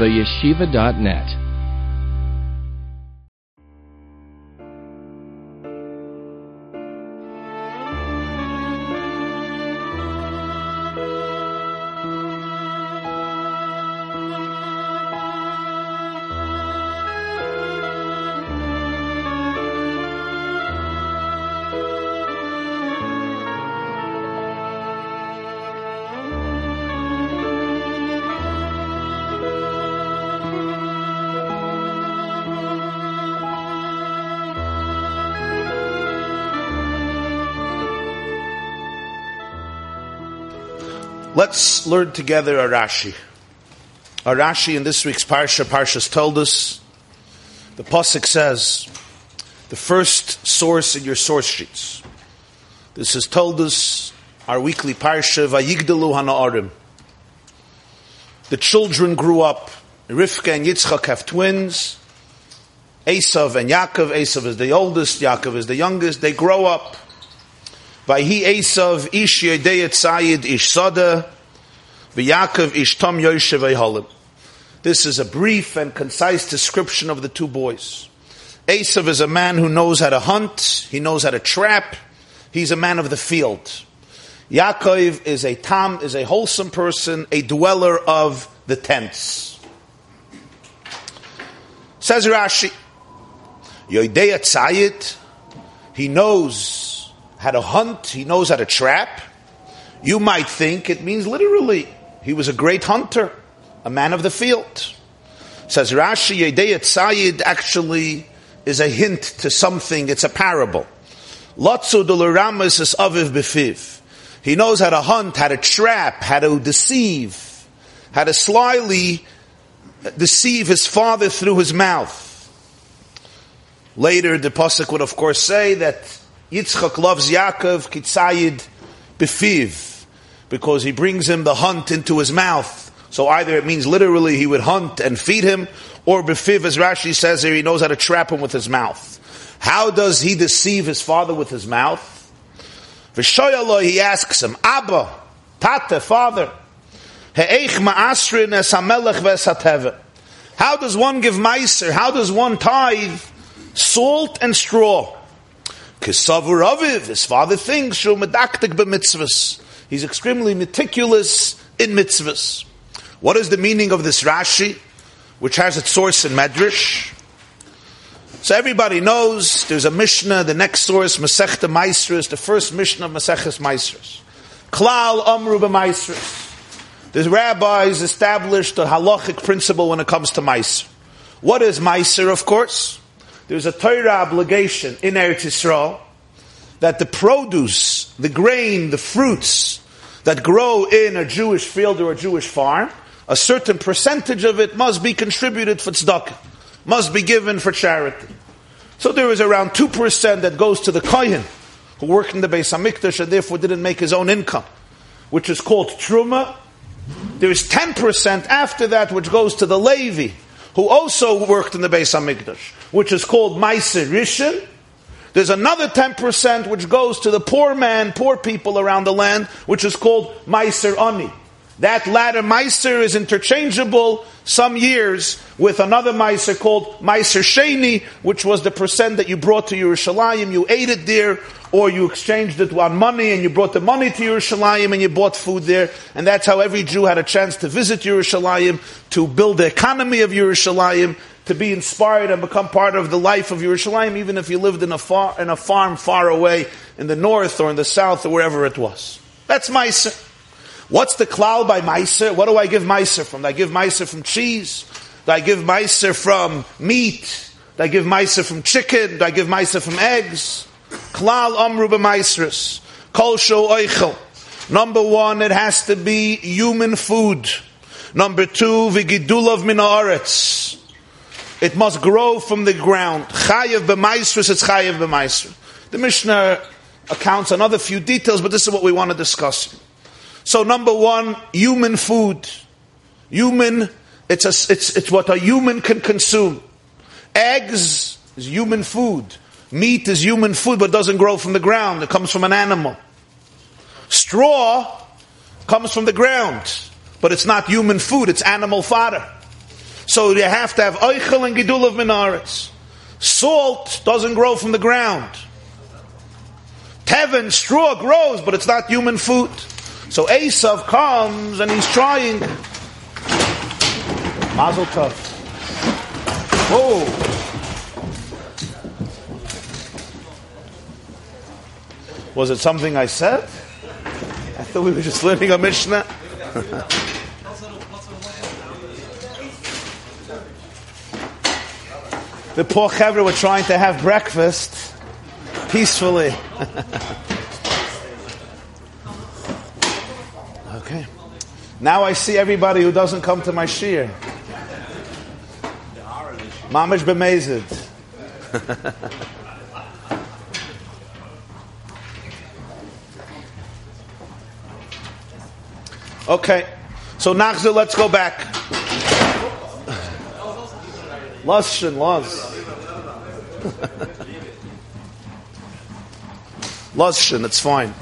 theyeshiva.net. Learn together a Rashi. A Rashi in this week's Parsha, Parshas Toldos, the Pasuk says, the first source in your source sheets. This has Toldos our weekly Parsha, Vayigdalu Hana'arim. The children grew up. Rivka and Yitzchak have twins. Esav and Yaakov. Esav is the oldest, Yaakov is the youngest. They grow up. Vayhi Esav ish yedeyet sayid ish sada, v'Yaakov ish tom yoshev halim. This is a brief and concise description of the two boys. Esav is a man who knows how to hunt, he knows how to trap, he's a man of the field. Yaakov is a tam, is a wholesome person, a dweller of the tents. Says Rashi, Yodeya Tzayit, he knows how to hunt, he knows how to trap. You might think it means literally, he was a great hunter, a man of the field. Says Rashi, Yedeyat Sayid actually is a hint to something, it's a parable. Lotzu Dularamas is Aviv Befiv. He knows how to hunt, how to trap, how to deceive, how to slyly deceive his father through his mouth. Later, the Pasuk would of course say that Yitzchak loves Yaakov kitzayid befiv, because he brings him the hunt into his mouth. So either it means literally he would hunt and feed him, or befiv, as Rashi says here, he knows how to trap him with his mouth. How does he deceive his father with his mouth? V'shoyalo, he asks him, Abba, Tate, father, He'eich ma'asrin es hamelech How does one give meiser? How does one tithe salt and straw? Kisavur Aviv, his father thinks, Shul Medaktik b'mitzvahs. He's extremely meticulous in mitzvahs. What is the meaning of this Rashi, which has its source in Medrash? So everybody knows there's a Mishnah, the next source, Masechta Maestras, the first Mishnah of Maseches Maestras. Klal Amru B'Maestras. The rabbis established a halachic principle when it comes to Meiser. What is Meiser, of course? there's a Torah obligation in Eretz Yisrael that the produce, the grain, the fruits that grow in a Jewish field or a Jewish farm, a certain percentage of it must be contributed for tzedakah, must be given for charity. So there is around 2% that goes to the Kohen, who worked in the Beis HaMikdash and therefore didn't make his own income, which is called Truma. There is 10% after that which goes to the Levi, who also worked in the Beis Hamikdash, which is called Meiser Rishon. There's another 10% which goes to the poor man, poor people around the land, which is called Meiser Ani. That latter Meiser is interchangeable some years with another Meiser called Meiser Sheni, which was the percent that you brought to Yerushalayim, you ate it there, or you exchanged it on money and you brought the money to Yerushalayim and you bought food there. And that's how every Jew had a chance to visit Yerushalayim, to build the economy of Yerushalayim, to be inspired and become part of the life of Yerushalayim, even if you lived in a, far, in a farm far away in the north or in the south or wherever it was. That's Meiser. What's the cloud by Meiser? What do I give Meiser from? Do I give Meiser from cheese? Do I give Meiser from meat? Do I give Meiser from chicken? Do I give Meiser from eggs? Klal amru b'maisrus. Kol sho oichel. Number one, it has to be human food. Number two, v'gidulav min haaretz. It must grow from the ground. Chayev b'maisrus, it's chayev b'maisrus. The Mishnah accounts another few details, but this is what we want to discuss. So number one, human food. Human, it's, a, it's, it's what a human can consume. Eggs is human food. Meat is human food but doesn't grow from the ground. It comes from an animal. Straw comes from the ground, but it's not human food, it's animal fodder. So you have to have oichel and gidul of minaris. Salt doesn't grow from the ground. Tevin, straw grows, but it's not human food. So Esav comes and he's trying. Mazel tov. Whoa. Was it something I said? I thought we were just learning a Mishnah. the poor chevra were trying to have breakfast peacefully. okay. Now I see everybody who doesn't come to my shir. Mamish bemazed. okay. So Nachzil, let's go back. Lushin, Luz. Lushin, it's fine.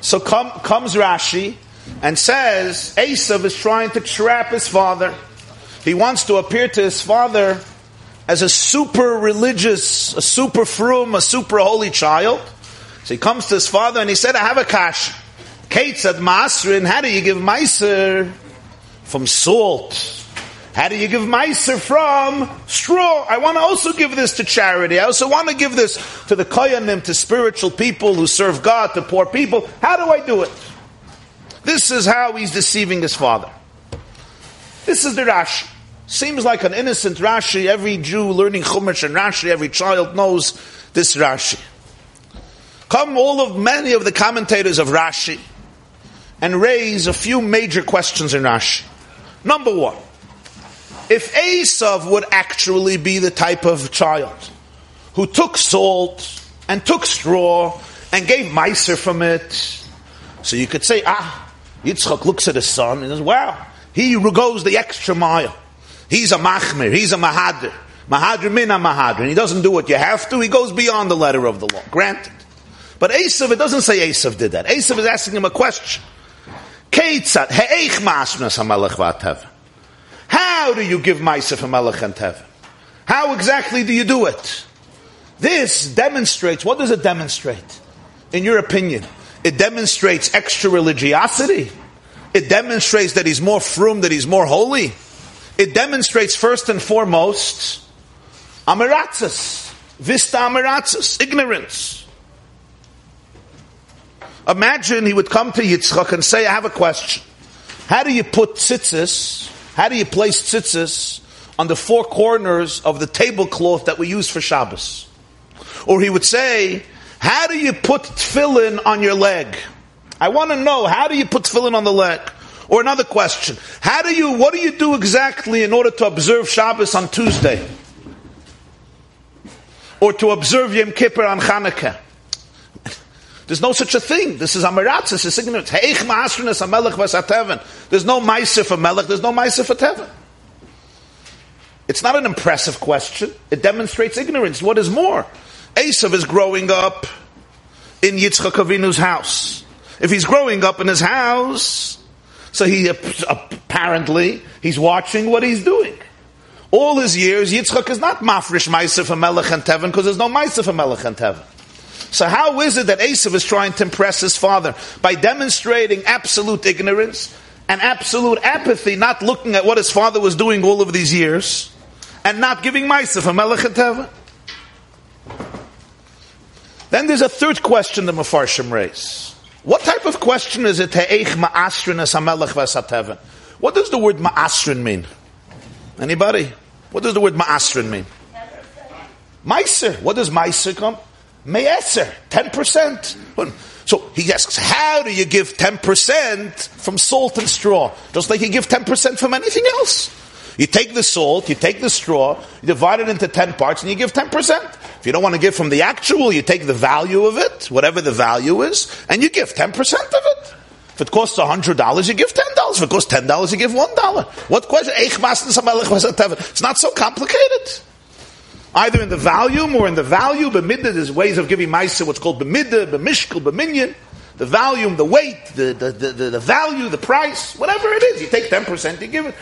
So come, comes Rashi and says Esav is trying to trap his father. He wants to appear to his father as a super religious, a super frum, a super holy child. So he comes to his father and he said, I have a kash. Kate said, Masrin, how do you give Meiser from salt? How do you give Meiser from straw? I want to also give this to charity. I also want to give this to the Koyanim, to spiritual people who serve God, to poor people. How do I do it? This is how he's deceiving his father. This is the Rashi. Seems like an innocent Rashi. Every Jew learning Chumash and Rashi, every child knows this Rashi. Come all of many of the commentators of Rashi and raise a few major questions in Rashi. Number one, if Esav would actually be the type of child who took salt and took straw and gave miser from it, so you could say, ah, Yitzchak looks at his son and says, wow, he goes the extra mile. He's a machmir. He's a mahadr. Mahadr mina mahadr. And he doesn't do what you have to. He goes beyond the letter of the law. Granted. But Esav, it doesn't say Esav did that. Esav is asking him a question. How do you give Maisa for Melech and Tevin? How exactly do you do it? This demonstrates, what does it demonstrate? In your opinion, it demonstrates extra religiosity. It demonstrates that he's more frum, that he's more holy it demonstrates first and foremost amiratzis, vista amiratzis, ignorance. Imagine he would come to Yitzchak and say, I have a question. How do you put tzitzis, how do you place tzitzis on the four corners of the tablecloth that we use for Shabbos? Or he would say, how do you put tefillin on your leg? I want to know, how do you put tefillin on the leg? Or another question. How do you, what do you do exactly in order to observe Shabbos on Tuesday? Or to observe Yom Kippur on Chanukah? There's no such a thing. This is Amiratzis, it's ignorance. There's no Maisa for Melech, there's no Maisa for Tevin. It's not an impressive question. It demonstrates ignorance. What is more? Esav is growing up in Yitzchak Avinu's house. If he's growing up in his house, so he apparently he's watching what he's doing. All his years, Yitzchak is not mafresh ma'aser for Melech and Tevin because there's no ma'aser for Melech and Tevin. So how is it that Esav is trying to impress his father by demonstrating absolute ignorance and absolute apathy, not looking at what his father was doing all of these years, and not giving ma'aser for Melech Then there's a third question the Mefarshim raise. What type of question is it? a? What does the word ma'asrin mean? Anybody? What does the word ma'asrin mean? Meiser. What does meiser come? Me'eser. 10%. So he asks, how do you give 10% from salt and straw? Just like you give 10% from anything else. You take the salt, you take the straw, you divide it into 10 parts, and you give 10%. If you don't want to give from the actual, you take the value of it, whatever the value is, and you give 10% of it. If it costs $100, you give $10. If it costs $10, you give $1. What question? It's not so complicated. Either in the volume or in the value, b'middah, there's ways of giving ma'isa, what's called b'middah, b'mishkel, b'minyan. the volume, the weight, the, the, the, the, value, the price, whatever it is. You take 10%, you give it.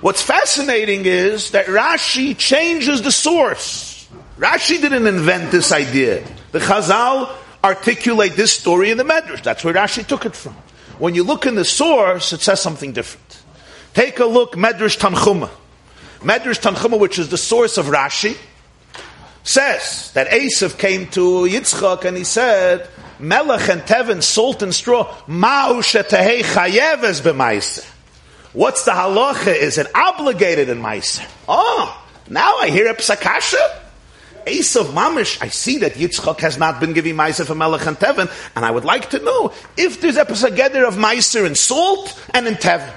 What's fascinating is that Rashi changes the source. Rashi didn't invent this idea. The Chazal articulate this story in the Medrash. That's where Rashi took it from. When you look in the source, it says something different. Take a look, Medrash Tanchuma. Medrash Tanchuma, which is the source of Rashi, says that Esav came to Yitzchak and he said, Melech and Tevin, salt and straw, ma'u shetehei chayeves b'maise. What's the halacha? Is it obligated in maise? Oh, ah, now I hear a psakasha. Esav Mamish, I see that Yitzchak has not been giving Meiser for Melech and Tevin, and I would like to know if there's a together of Meiser in salt and in Tevin.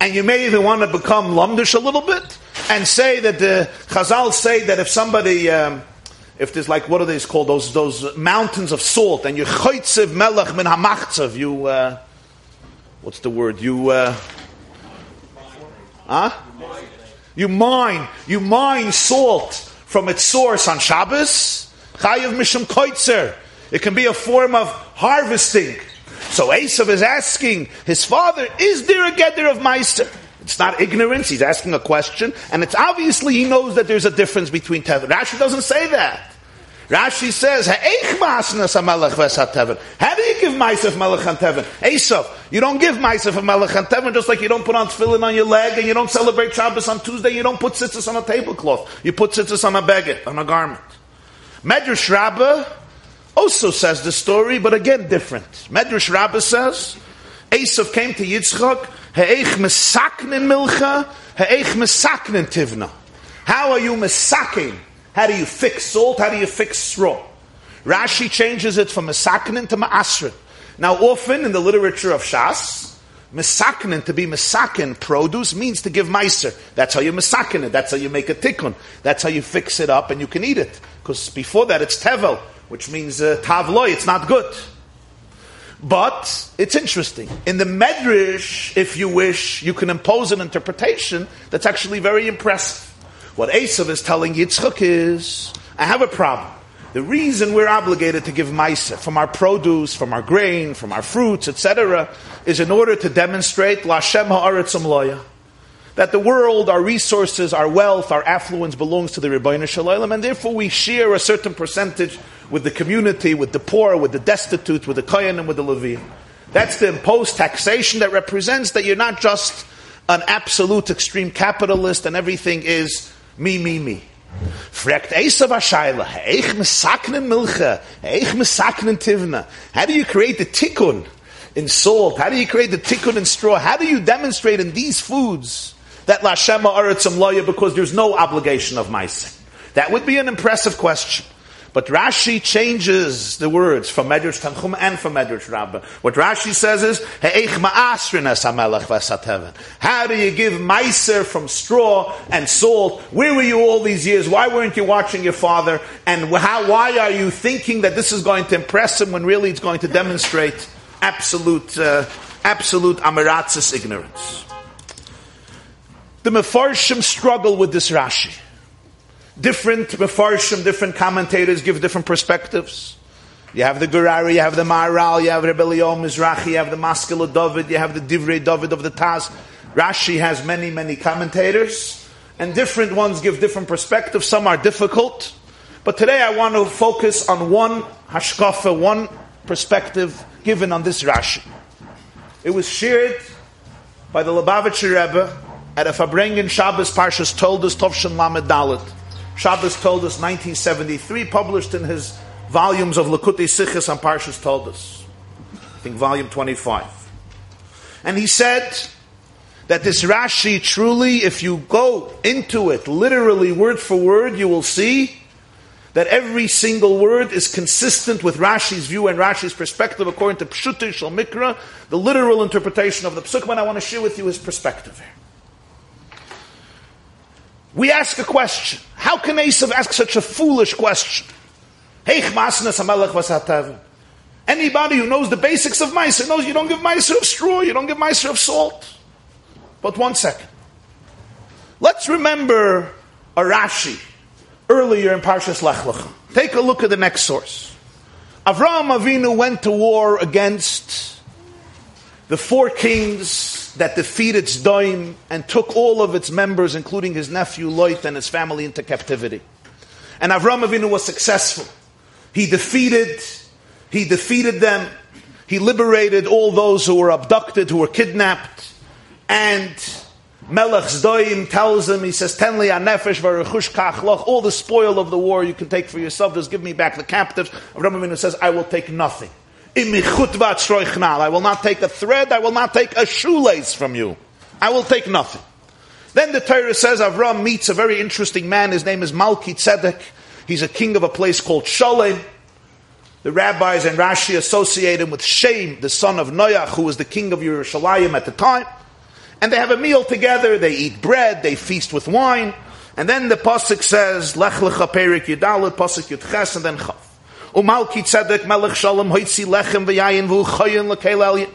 And you may even want to become lumdish a little bit and say that the Chazal say that if somebody, um, if there's like, what are these called? Those, those mountains of salt, and you choitziv melech min hamachzav, you, uh, what's the word? You, uh, huh? You mine, you mine salt from its source on Shabbos. Chayiv mishum koitzer. It can be a form of harvesting. So Esav is asking his father, is there a gather of Meiser? It's not ignorance, he's asking a question, and it's obviously he knows that there's a difference between Tevin. Rashi doesn't say that. Rashi says, How do you give Ma'aseh Melech and Tevin? Esav, you don't give Ma'aseh for Melech and Tevin just like you don't put on tefillin on your leg and you don't celebrate Shabbos on Tuesday, you don't put tzitzis on a tablecloth. You put tzitzis on a baguette, on a garment. Medrash Rabbah also says the story, but again different. Medrash Rabbah says, Esav came to Yitzchak, Ha'eich mesaknin milcha, ha'eich mesaknin tivna. How are you mesakin? How do you fix salt? How do you fix straw? Rashi changes it from Mesaknin to Ma'asrin. Now, often in the literature of Shas, Mesaknin, to be Mesakin, produce, means to give Meiser. That's how you Mesakin it. That's how you make a tikkun. That's how you fix it up and you can eat it. Because before that it's Tevel, which means uh, Tavloi, it's not good. But it's interesting. In the Medrash, if you wish, you can impose an interpretation that's actually very impressive. What Esav is telling Yitzchak is, I have a problem. The reason we're obligated to give maisa from our produce, from our grain, from our fruits, etc., is in order to demonstrate Lashem ha'aretzim loya. That the world, our resources, our wealth, our affluence belongs to the Rebbeinu Shalom, and therefore we share a certain percentage with the community, with the poor, with the destitute, with the Kohen, and with the Levim. That's the imposed taxation that represents that you're not just an absolute extreme capitalist and everything is me, me, me. Eich Eich tivna. How do you create the tikkun in salt? How do you create the tikkun in straw? How do you demonstrate in these foods that Lashema Aratzim Loya because there's no obligation of Maisa? That would be an impressive question. But Rashi changes the words from Medrash Tanchum and from Medrash Rabbah. What Rashi says is, How do you give meiser from straw and salt? Where were you all these years? Why weren't you watching your father? And how, why are you thinking that this is going to impress him when really it's going to demonstrate absolute, uh, absolute amiratzis ignorance? The Mefarshim struggle with this Rashi. Different Mefarshim, different commentators give different perspectives. You have the Gur Aryeh, you have the Maharal, you have Rebbe Leon Mizrahi, you have the Maskil David, you have the Divrei David of the Taz. Rashi has many, many commentators, and different ones give different perspectives. Some are difficult. But today I want to focus on one hashkafa, one perspective given on this Rashi. It was shared by the Lubavitcher Rebbe at a Farbrengen Shabbos Parshas Toldos Tovshin Lamed Dalit. Shabbos Toldos 1973, published in his volumes of Likkutei Sichos on Parshas Toldos. I think volume 25. And he said that this Rashi truly, if you go into it literally word for word, you will see that every single word is consistent with Rashi's view and Rashi's perspective according to Pshuti Shal Mikra, the literal interpretation of the Psukim, I want to share with you his perspective here. We ask a question. How can Esav ask such a foolish question? Anybody who knows the basics of Meiser knows you don't give Meiser of straw, you don't give Meiser of salt. But one second. Let's remember a Rashi earlier in Parshas Lech Lecha. Take a look at the next source. Avraham Avinu went to war against the four kings that defeated Zdoim and took all of its members, including his nephew Lot and his family, into captivity. And Avraham Avinu was successful. He defeated, he defeated them. He liberated all those who were abducted, who were kidnapped, and Melech Zdoim tells him, he says, Tenli anefesh v'rechush kachloch, all the spoil of the war you can take for yourself, just give me back the captives. Avraham Avinu says, I will take nothing. I will not take a thread, I will not take a shoelace from you. I will take nothing. Then the Torah says Avram meets a very interesting man. His name is Malki Tzedek. He's a king of a place called Shalem. The rabbis and Rashi associate him with Shem, the son of Noach, who was the king of Yerushalayim at the time. And they have a meal together, they eat bread, they feast with wine. And then the Pasuk says, Lech lecha perik yudalit, Pasuk yudches, and then Chav. Umalki tzedek melech shalom hoitzi lechem v'yayin v'u choyin l'keil elyin.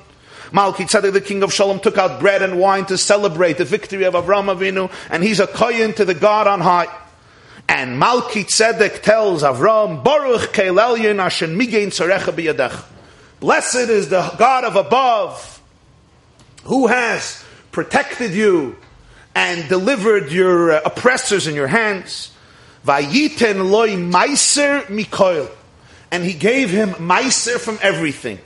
Malki Tzedek, the king of Shalom, took out bread and wine to celebrate the victory of Avram Avinu, and he's a koyin to the God on high. And Malki Tzedek tells Avram, Baruch Keil Elyon Ashen Migein Tzarecha B'yadech. Blessed is the God of above, who has protected you and delivered your oppressors in your hands. Vayiten loy meiser mikoil. And he gave him meiser from everything.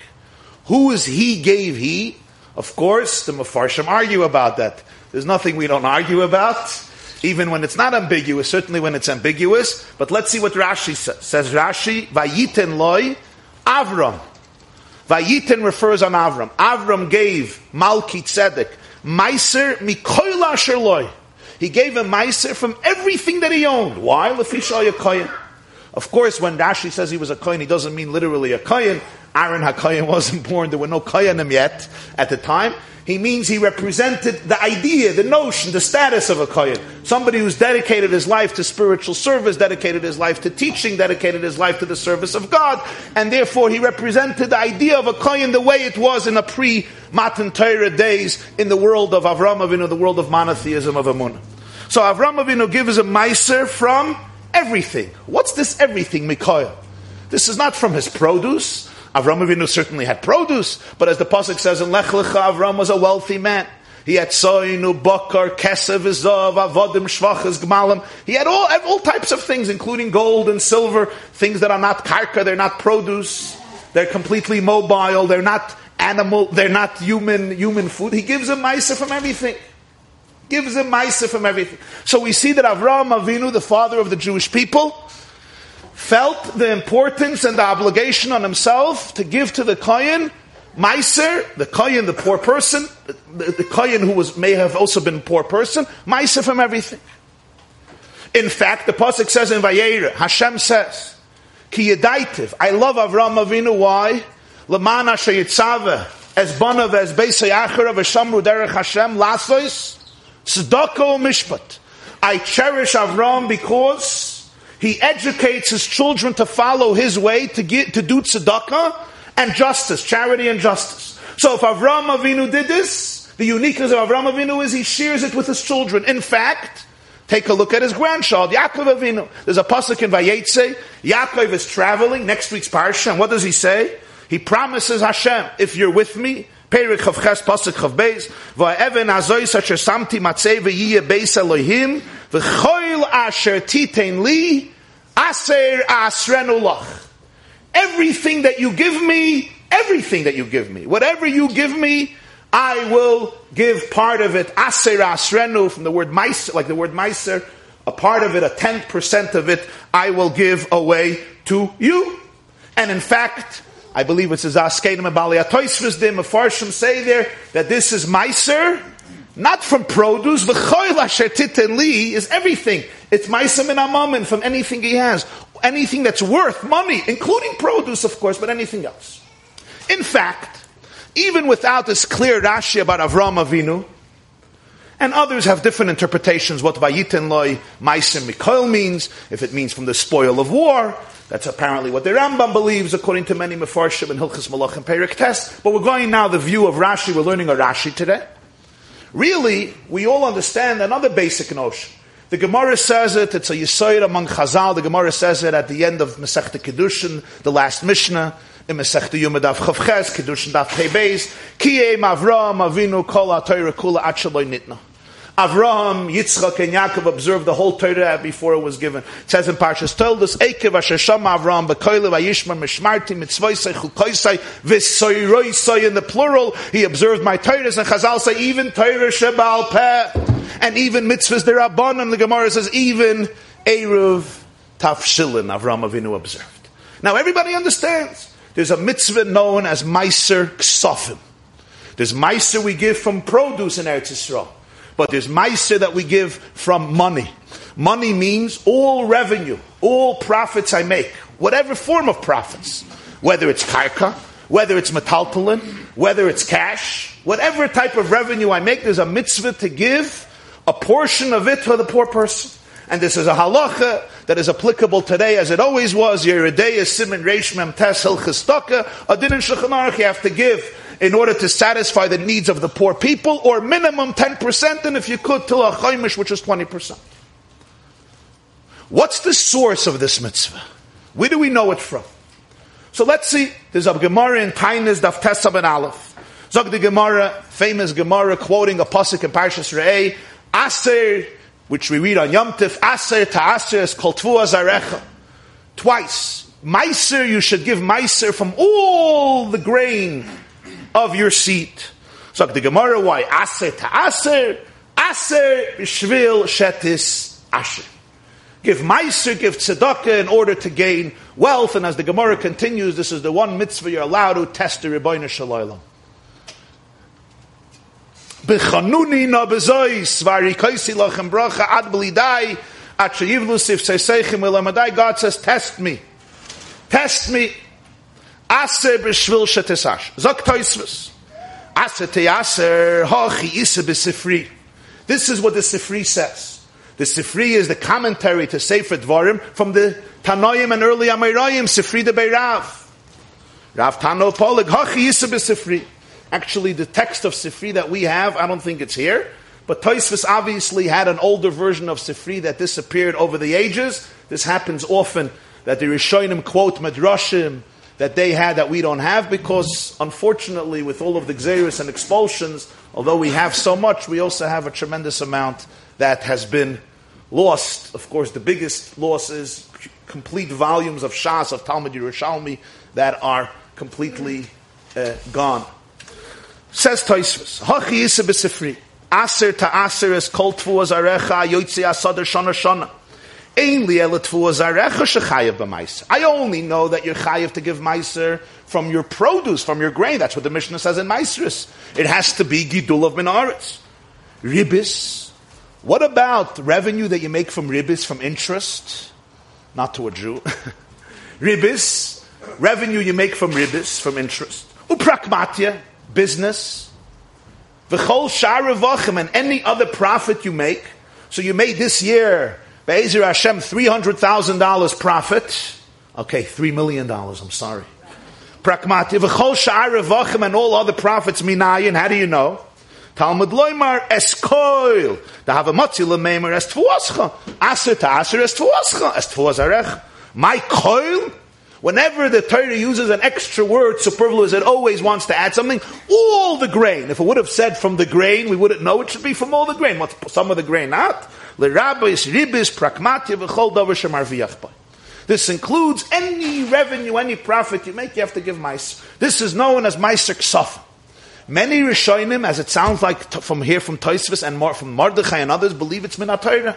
Who is he gave he? Of course, the Mefarshim argue about that. There's nothing we don't argue about, even when it's not ambiguous, certainly when it's ambiguous. But let's see what Rashi says. Says Rashi, Vayiten loy Avram. Vayiten refers on Avram. Avram gave Malki Tzedek Meiser mikoil asher He gave a meiser from everything that he owned. Why? Lefisha Of course, when Rashi says he was a kohen, he doesn't mean literally a kohen. Aaron HaKoyen wasn't born. There were no kohenim yet at the time. He means he represented the idea, the notion, the status of a kohen. Somebody who's dedicated his life to spiritual service, dedicated his life to teaching, dedicated his life to the service of God, and therefore he represented the idea of a kohen the way it was in a pre-Matan Torah days in the world of Avram Avinu, the world of monotheism of Amun. So Avram Avinu gives a meiser from everything. What's this everything, Mikoyah? This is not from his produce. Avram Avinu certainly had produce, but as the pasuk says in Lech Lecha, Avram was a wealthy man. He had soinu, bakar, kesev, izav, avodim, shvachas, gmalim. He had all, all types of things, including gold and silver, things that are not karka, they're not produce, they're completely mobile, they're not animal, they're not human, human food. He gives him maisa from everything. Gives him maisa from everything. So we see that Avraham Avinu, the father of the Jewish people, felt the importance and the obligation on himself to give to the Kohen Meiser, the Kohen, the poor person, the, the Kohen who was, may have also been a poor person, Meiser from everything. In fact, the Pasuk says in Vayera, Hashem says, Ki yedaitiv, I love Avram Avinu, why? Lamana sheyitzave, as banav, as beisay acharav, as shamru Hashem, lasois, tzedakah mishpat. I cherish Avram because he educates his children to follow his way, to, get, to do tzedakah and justice, charity and justice. So if Avram Avinu did this, the uniqueness of Avram Avinu is he shares it with his children. In fact, take a look at his grandchild, Yaakov Avinu. There's a pasuk in Vayetze. Yaakov is traveling, next week's parsha, and what does he say? He promises Hashem, if you're with me, Perik Chavches Pasuk Chav Beis, Va'even Azoy Sacher Samti Matzei V'yiyeh Beis Elohim, V'choil asher titein li, aser asrenu lach. Everything that you give me, everything that you give me, whatever you give me, I will give part of it, aser asrenu, from the word meiser, like the word meiser, a part of it, a tenth percent of it, I will give away to you. And in fact, I believe it's Zaskedim and Bali Atoisvizdim, Farshim say there that this is meiser, not from produce. The li is everything. It's ma'isam and amamin from anything he has. Anything that's worth money, including produce, of course, but anything else. In fact, even without this clear Rashi about Avram Avinu, and others have different interpretations what Vayitin loy ma'isam mikoil means, if it means from the spoil of war. That's apparently what the Rambam believes, according to many Mefarshim and Hilchas Malach and Perik Test. But we're going now the view of Rashi. We're learning a Rashi today. Really, we all understand another basic notion The Gemara says it, it's a Yisoid among Chazal, the Gemara says it at the end of Masechta Kedushin, the last Mishnah, in Masechta Yuma Daf Chavches, Kedushin Daf Tebeis, Kiyem Avraham Avinu Kol HaTorah Kula Nitna. Avraham, Yitzchak, and Yaakov observed the whole Torah before it was given. It says in Parshas Toldos, Ekev asher shama Avraham b'koile vayishma mishmarti mitzvoisei chukoisei v'soiroisei in the plural. He observed my Torah, and Chazal say even Torah shebal peh, and even mitzvahs derabbanon. The Gemara says even eruv tafshilin Avraham Avinu observed. Now everybody understands. There's a mitzvah known as Meiser Ksofim. There's Meiser we give from produce in Eretz Yisrael but there's meiser that we give from money. Money means all revenue, all profits I make, whatever form of profits, whether it's karka, whether it's metaltalin, whether it's cash, whatever type of revenue I make, there's a mitzvah to give a portion of it to the poor person. And this is a halacha that is applicable today as it always was. Yeridei Simon Reish Mem Tes Hilchistaka. Adin and Shulchan you have to give in order to satisfy the needs of the poor people, or minimum 10%, and if you could, till a chaimish, which is 20%. What's the source of this mitzvah? Where do we know it from? So let's see. There's a Gemara in Tainis Daf Tesab and Aleph. Zog the Gemara, famous Gemara, quoting a pasuk in Parshas Re'eh, Aser, which we read on Yom Tif, Aser to Aser is called Zarecha. Twice. Meiser, you should give Meiser from all the grain of your seat. So the Gemara, why? Aser to aser, aser shvil shetis asher. Give meiser, give tzedakah in order to gain wealth. And as the Gemara continues, this is the one mitzvah you're allowed to test the Rebbeinu Shalom. Bechanuni na bezois, vari kaisi lachem bracha ad blidai, at sheyivlu sif seiseichem. God says, test me. Test me. Aser b'shvil shetesash. Zok toisvus. Aser teyaser hochi isa b'sifri. This is what the Sifri says. The Sifri is the commentary to Sefer Dvarim from the Tanoim and early Amirayim, Sifri de Beirav. Rav Tano Polig, hochi isa b'sifri. Actually, the text of Sifri that we have, I don't think it's here, but Toisvus obviously had an older version of Sifri that disappeared over the ages. This happens often that the Rishonim quote Medrashim that they had that we don't have because unfortunately with all of the xeris and expulsions, although we have so much, we also have a tremendous amount that has been lost. Of course, the biggest loss is complete volumes of Shas, of Talmud Yerushalmi that are completely uh, gone. Says Taisvus, Hachi Yisa B'Sifri, Aser to Aser is Kol Tfu Azarecha, Yoitzi Asadar Shana Shana. I only know that you're chayiv to give meiser from your produce, from your grain. That's what the Mishnah says in Meiseris. It has to be gidul of minaretz. Ribis. What about revenue that you make from ribis, from interest? Not to a Jew. ribis, revenue you make from ribis, from interest. Uprakmatya, business. V'chol sharavachim, and any other profit you make. So you made this year Be'ezer Hashem, $300,000 profit. Okay, $3 million, I'm sorry. Prakmati, v'chol sha'ar revachim, and all other profits minayin, how do you know? Talmud loymar eskoil. Matzi lemeimer es tfuascha. Aser to aser es tfuascha. Es tfuazarech. My koil, Whenever the Torah uses an extra word, superfluous, it always wants to add something. All the grain. If it would have said from the grain, we wouldn't know it should be from all the grain. What's some of the grain? Not. This includes any revenue, any profit you make, you have to give mice. This is known as meiser ksaf. Many Rishonim, as it sounds like from here from Toisvis and more from Mordechai and others, believe it's minatayra.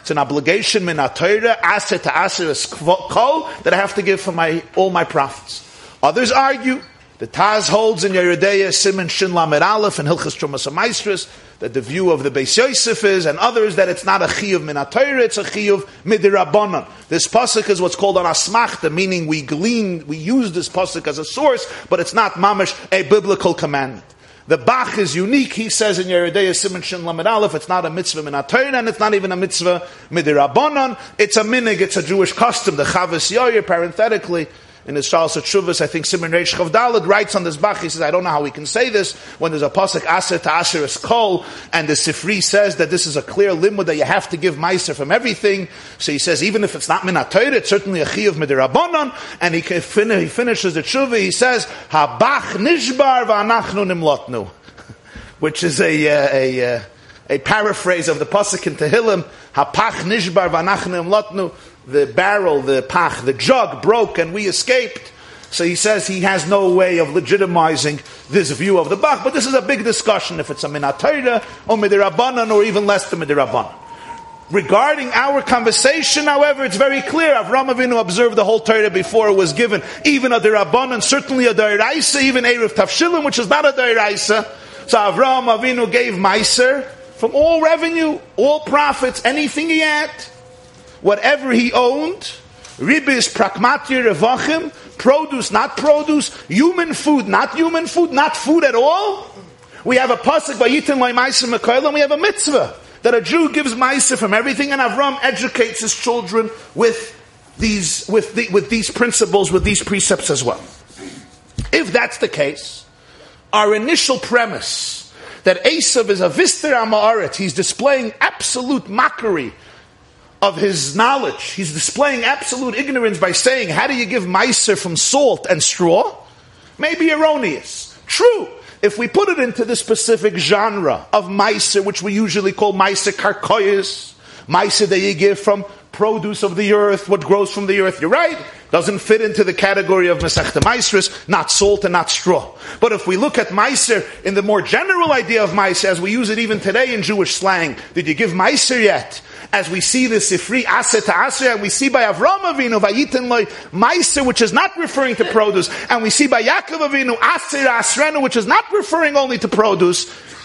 It's an obligation minatayra, aser to aser is kol, that I have to give for my all my profits. Others argue the Taz holds in Yeridea, Simon Shin Lamed Aleph and Hilchas Trumas Maestris that the view of the Beis Yosef is, and others that it's not a chiyuv minatayr, it's a chiyuv midirabanan. This pasuk is what's called an asmachta, meaning we glean, we use this pasuk as a source, but it's not mamish a biblical commandment. The Bach is unique. He says in Yeridea Simon Shin Lamed Aleph, it's not a mitzvah minatayr, and it's not even a mitzvah midirabanan. It's a minig, it's a Jewish custom. The Chavis Yoyer, parenthetically, in his Shalos Shuvas, I think Simon Reish Chavdalad writes on this Bach, he says, I don't know how we can say this, when there's a Pasuk Aser to Asher is Kol, and the Sifri says that this is a clear limud that you have to give Meiser from everything. So he says, even if it's not Minatayr, it's certainly a Chiyav Midirabonon, and he, he finishes the Shuvah, he says, Habach Nishbar V'anachnu Nimlotnu, which is a, uh, a, a, a paraphrase of the Pasuk in Tehillim, Hapach Nishbar V'anachnu Nimlotnu, the barrel, the pach, the jug broke and we escaped. So he says he has no way of legitimizing this view of the Bach, but this is a big discussion if it's a minatayra or midirabanan or even less than midirabanan. Regarding our conversation, however, it's very clear. Avram Avinu observed the whole Torah before it was given, even a derabanan, certainly a deraisa, even Erev Tafshilim, which is not a deraisa. So Avram Avinu gave Meiser from all revenue, all profits, anything he had whatever he owned, ribis pragmatir revachim, produce, not produce, human food, not human food, not food at all. We have a pasuk Loi Ma'aser Mekoil, and we have a mitzvah that a Jew gives Ma'aser from everything, and Avram educates his children with these, with, the, with these principles, with these precepts as well. If that's the case, our initial premise that Esav is a Vister Amaret, he's displaying absolute mockery of his knowledge. He's displaying absolute ignorance by saying, How do you give meiser from salt and straw? Maybe erroneous. True. If we put it into the specific genre of meiser, which we usually call meiser karkoyas, meiser that you give from produce of the earth, what grows from the earth, you're right. Doesn't fit into the category of Masechta Maisris, not salt and not straw. But if we look at Meiser in the more general idea of Meiser, as we use it even today in Jewish slang, did you give Meiser yet? As we see the Sifri Aser to Aser, and we see by Avram Avinu, Vayitin Loi, Meiser, which is not referring to produce, and we see by Yaakov Avinu, Aser Asrenu, which is not referring only to produce.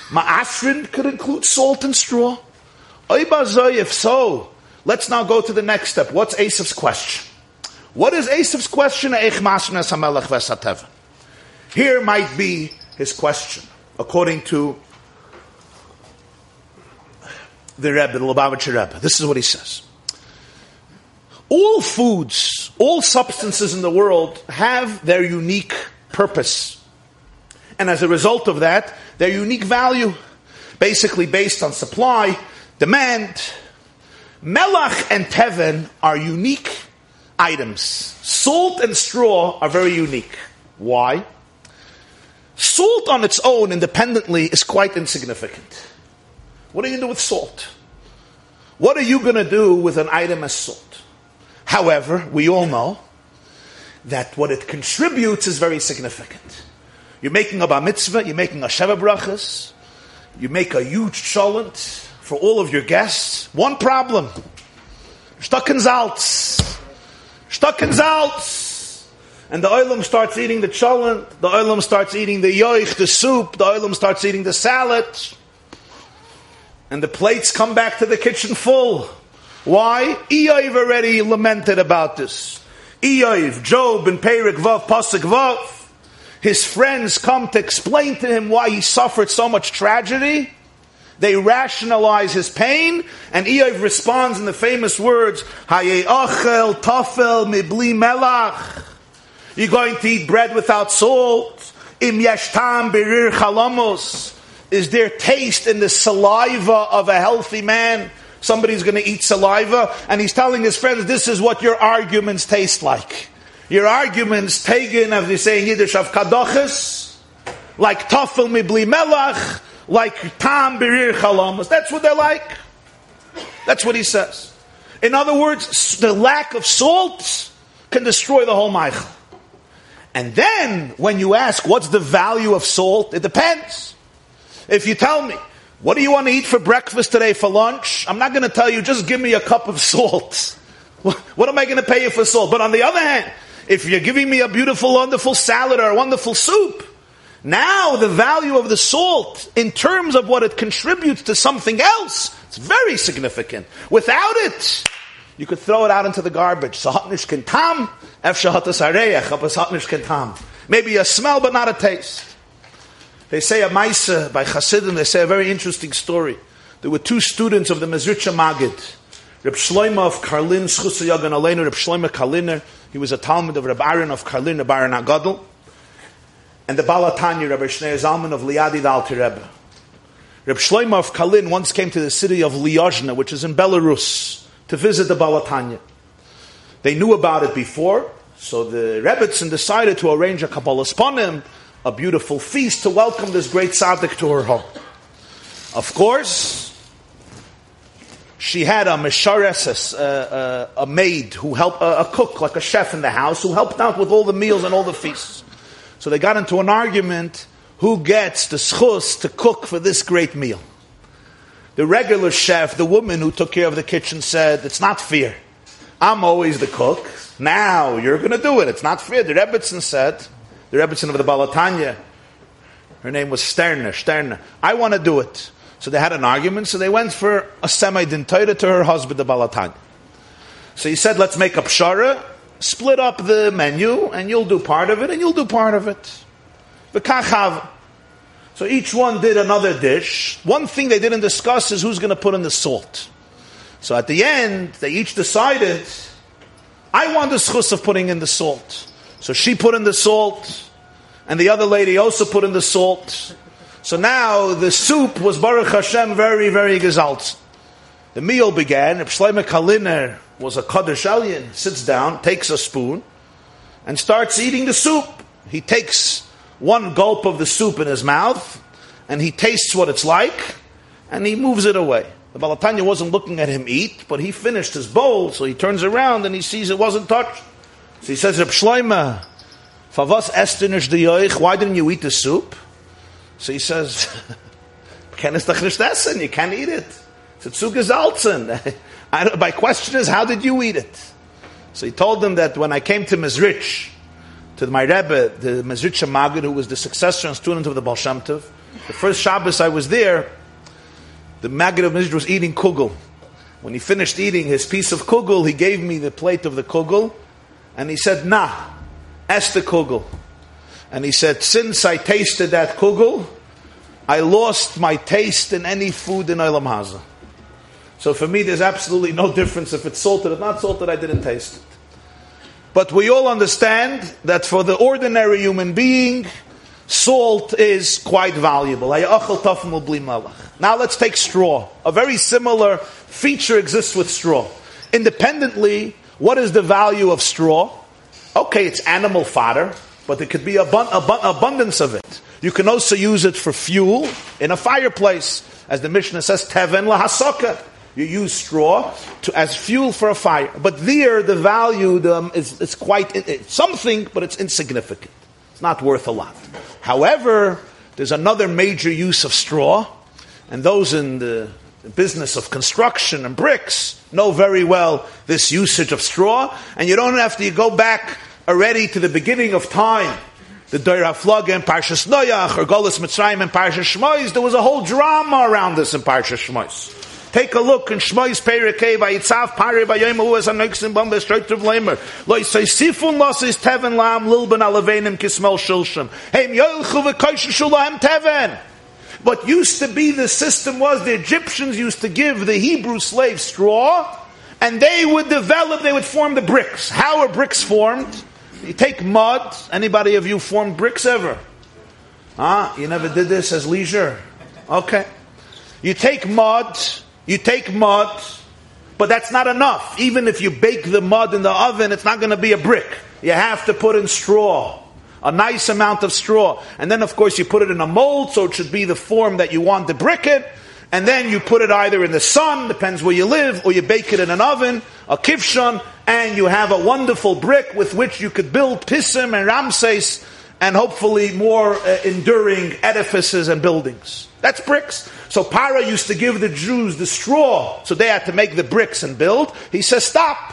Ma'asrin could include salt and straw. If so, let's now go to the next step. What's Esav's question? What is Esav's question? Here might be his question, according to the Rebbe, the Lubavitcher Rebbe. This is what he says. All foods, all substances in the world have their unique purpose. And as a result of that, their unique value, basically based on supply, demand. Melach and Teven are unique items. Salt and straw are very unique. Why? Salt on its own, independently, is quite insignificant. What are you going to do with salt? What are you going to do with an item as salt? However, we all know that what it contributes is very significant. You're making a bar mitzvah, you're making a sheva brachas, you make a huge cholent for all of your guests. One problem. Stuck in Salz. Stuck in Salz. And the oilam starts eating the cholent, the oilam starts eating the yoich, the soup, the oilam starts eating the salad and the plates come back to the kitchen full. Why? Eiv already lamented about this. Eiv, Job, and Perik Vav, Pasuk Vav. His friends come to explain to him why he suffered so much tragedy. They rationalize his pain, and Eiv responds in the famous words, Haye achel tafel mibli melach. You're going to eat bread without salt. Im yeshtam berir chalamos. Is there taste in the saliva of a healthy man? Somebody's going to eat saliva, and he's telling his friends, This is what your arguments taste like. Your arguments taken, as they say in Yiddish, of kadoches, like tafel mibli melach, like tam birir chalamas. That's what they're like. That's what he says. In other words, the lack of salt can destroy the whole Michael. And then, when you ask, what's the value of salt? It depends. If you tell me, what do you want to eat for breakfast today for lunch? I'm not going to tell you, just give me a cup of salt. What am I going to pay you for salt? But on the other hand, if you're giving me a beautiful, wonderful salad or a wonderful soup, now the value of the salt in terms of what it contributes to something else, it's very significant. Without it, you could throw it out into the garbage. Maybe a smell, but not a taste. They say a Maisa by Hasidim, they say a very interesting story. There were two students of the Mezritcha Magid, Reb Shloima of Karlin, Schusa Yagan Aleinu, Reb Shloima Karliner. He was a Talmud of Rabbi Aaron of Karlin, Rabbi Aaron Agadol, and the Balatanya, Rabbi Shneur Zalman of Liadi Alter Rebbe. Reb Shlomo of Karlin once came to the city of Lyozhna, which is in Belarus, to visit the Balatanya. They knew about it before, so the Rebbitzin decided to arrange a Kabbalah Sponim, a beautiful feast to welcome this great tzaddik to her home. Of course, she had a meshares, a, a, a, maid who helped, a, a cook, like a chef in the house, who helped out with all the meals and all the feasts. So they got into an argument who gets the schus to cook for this great meal. The regular chef, the woman who took care of the kitchen, said, It's not fair. I'm always the cook. Now you're going to do it. It's not fair. The Rebbitzin said, the Rebbitzin of the Balatanya, her name was Sterna, Sterna, I want to do it. So they had an argument, so they went for a semi dintaita to her husband, the Balatanya. So he said, Let's make a pshara, split up the menu, and you'll do part of it, and you'll do part of it. The kachav. So each one did another dish. One thing they didn't discuss is who's going to put in the salt. So at the end, they each decided, I want the schus of putting in the salt. So she put in the salt, and the other lady also put in the salt. So now the soup was Baruch Hashem very, very gesalt. The meal began. Shlomo Karliner was a Kaddish alien, sits down, takes a spoon, and starts eating the soup. He takes one gulp of the soup in his mouth, and he tastes what it's like, and he moves it away. The Balatanya wasn't looking at him eat, but he finished his bowl, so he turns around and he sees it wasn't touched. So he says, Reb Shloima, Favas estinish the why didn't you eat the soup? So he says, you can't eat it. It's a zaltzen. My question is, how did you eat it? So he told them that when I came to Mezrich, to my Rebbe, the Mezritcha Magid, who was the successor and student of the Baal Shem Tov. The first Shabbos I was there, the Magid of Mezritch was eating kugel. When he finished eating his piece of kugel, he gave me the plate of the kugel, and he said, Nah, ask the kugel. And he said, Since I tasted that kugel, I lost my taste in any food in Olam Haza. So for me, there's absolutely no difference if it's salted or not salted, I didn't taste it. But we all understand that for the ordinary human being, salt is quite valuable. Now let's take straw. A very similar feature exists with straw. Independently, what is the value of straw? Okay, it's animal fodder, but there could be abun- abun- abundance of it. You can also use it for fuel in a fireplace, as the Mishnah says, teven lahasaka. You use straw to, as fuel for a fire. But there, the value the, um, is, is quite it's something, but it's insignificant. It's not worth a lot. However, there's another major use of straw, and those in the business of construction and bricks know very well this usage of straw, and you don't have to go back already to the beginning of time. The Deir Haflag and Parshas Noach, or Golis Mitzrayim and Parshas Shmois, there was a whole drama around this in Parshas Shmois. Take a look in Shmois Perikei Vayitzav Pari Vayom Hu as Anoxin Bam Bestreit of Lamer. Lo Yisai Sifun Los is Teven Lam Lilben Alavenim Kismel Shilshim. Heim Yoilchu V'Koish Shulaim Teven. What used to be the system was the Egyptians used to give the Hebrew slaves straw, and they would develop, they would form the bricks. How are bricks formed? You take mud. Anybody of you formed bricks ever? Huh? you never did this as leisure? Okay. You take mud, you take mud, but that's not enough. Even if you bake the mud in the oven, it's not going to be a brick. You have to put in straw. A nice amount of straw. And then, of course, you put it in a mold, so it should be the form that you want to brick it. And then you put it either in the sun, depends where you live, or you bake it in an oven, a kivshon, and you have a wonderful brick with which you could build Pisim and Ramses and hopefully more uh, enduring edifices and buildings. That's bricks. So Para used to give the Jews the straw, so they had to make the bricks and build. He says, stop.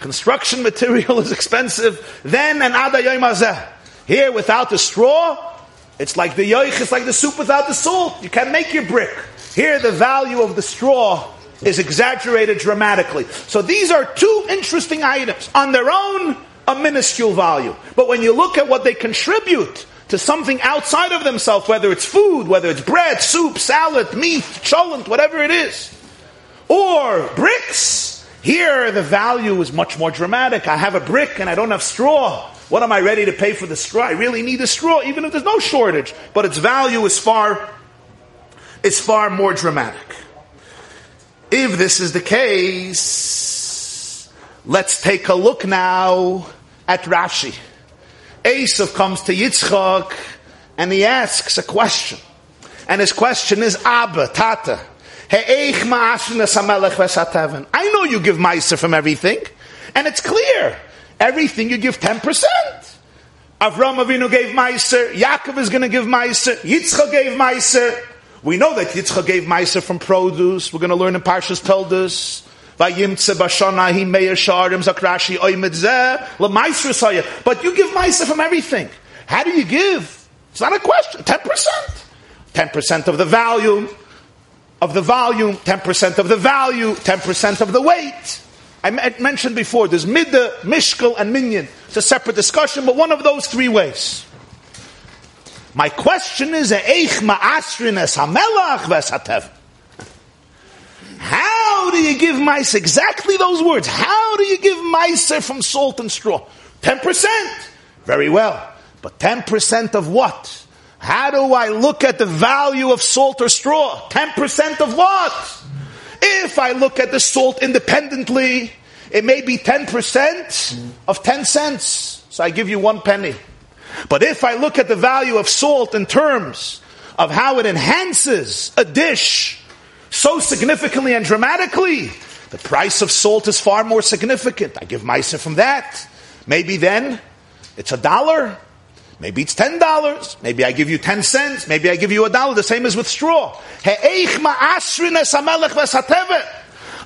Construction material is expensive. Then an adayomazeh. Here, without the straw, It's like the yoich, it's like the soup without the salt. You can't make your brick. Here, the value of the straw is exaggerated dramatically. So these are two interesting items. On their own, a minuscule value. But when you look at what they contribute to something outside of themselves, whether it's food, whether it's bread, soup, salad, meat, cholent, whatever it is, or bricks, here the value is much more dramatic. I have a brick and I don't have straw. What am I ready to pay for the straw? I really need a straw, even if there's no shortage. But its value is far, is far more dramatic. If this is the case, let's take a look now at Rashi. Esav comes to Yitzchak and he asks a question. And his question is, Abba, Tata, I know you give Meiser from everything, and it's clear. Everything you give 10%. Avram Avinu gave Meiser, Yaakov is going to give Meiser, Yitzchak gave Meiser. We know that Yitzchak gave Meiser from produce. We're going to learn in Parshas Toldos. But you give meiser from everything. How do you give? It's not a question. Ten percent. Ten percent of the value of the volume. Ten percent of the value. Ten percent of the weight. I mentioned before. There's midda, mishkel, and minyan. It's a separate discussion, but one of those three ways. My question is, how do you give mice exactly those words? How do you give mice from salt and straw? 10%. Very well. But 10% of what? How do I look at the value of salt or straw? 10% of what? If I look at the salt independently, it may be 10% of 10 cents. So I give you one penny. But if I look at the value of salt in terms of how it enhances a dish, so significantly and dramatically. The price of salt is far more significant. I give Meiser from that. Maybe then it's a dollar. Maybe it's ten dollars. Maybe I give you ten cents. Maybe I give you a dollar. The same as with straw.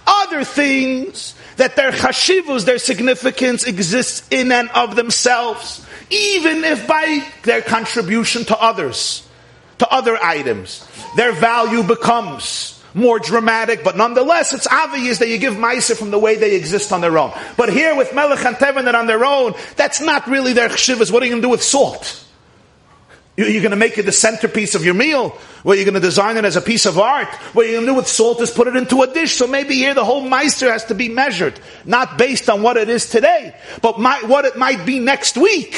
Other things that their chashivus, their significance exists in and of themselves, even if by their contribution to others, to other items, their value becomes more dramatic, but nonetheless, it's obvious that you give Meiser from the way they exist on their own. But here with Melech and Tevin that on their own, that's not really their chshivas. What are you going to do with salt? You're going to make it the centerpiece of your meal? Where you're going to design it as a piece of art? What you're going to do with salt is put it into a dish. So maybe here the whole Meiser has to be measured, not based on what it is today, but my, what it might be next week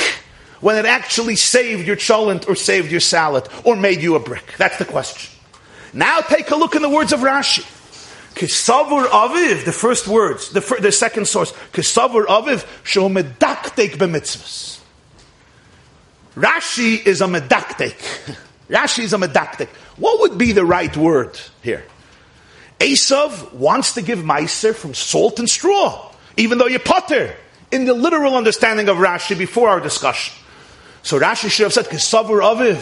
when it actually saved your cholent or saved your salad or made you a brick. That's the question. Now take a look in the words of Rashi. Kisavur aviv, the first words, the, the second source. Kisavur aviv, shomedaktek b'mitzvahs. Rashi is a medaktek. Rashi is a medaktek. What would be the right word here? Esav wants to give meiser from salt and straw, even though you potter, in the literal understanding of Rashi before our discussion. So Rashi should have said, Kisavur aviv,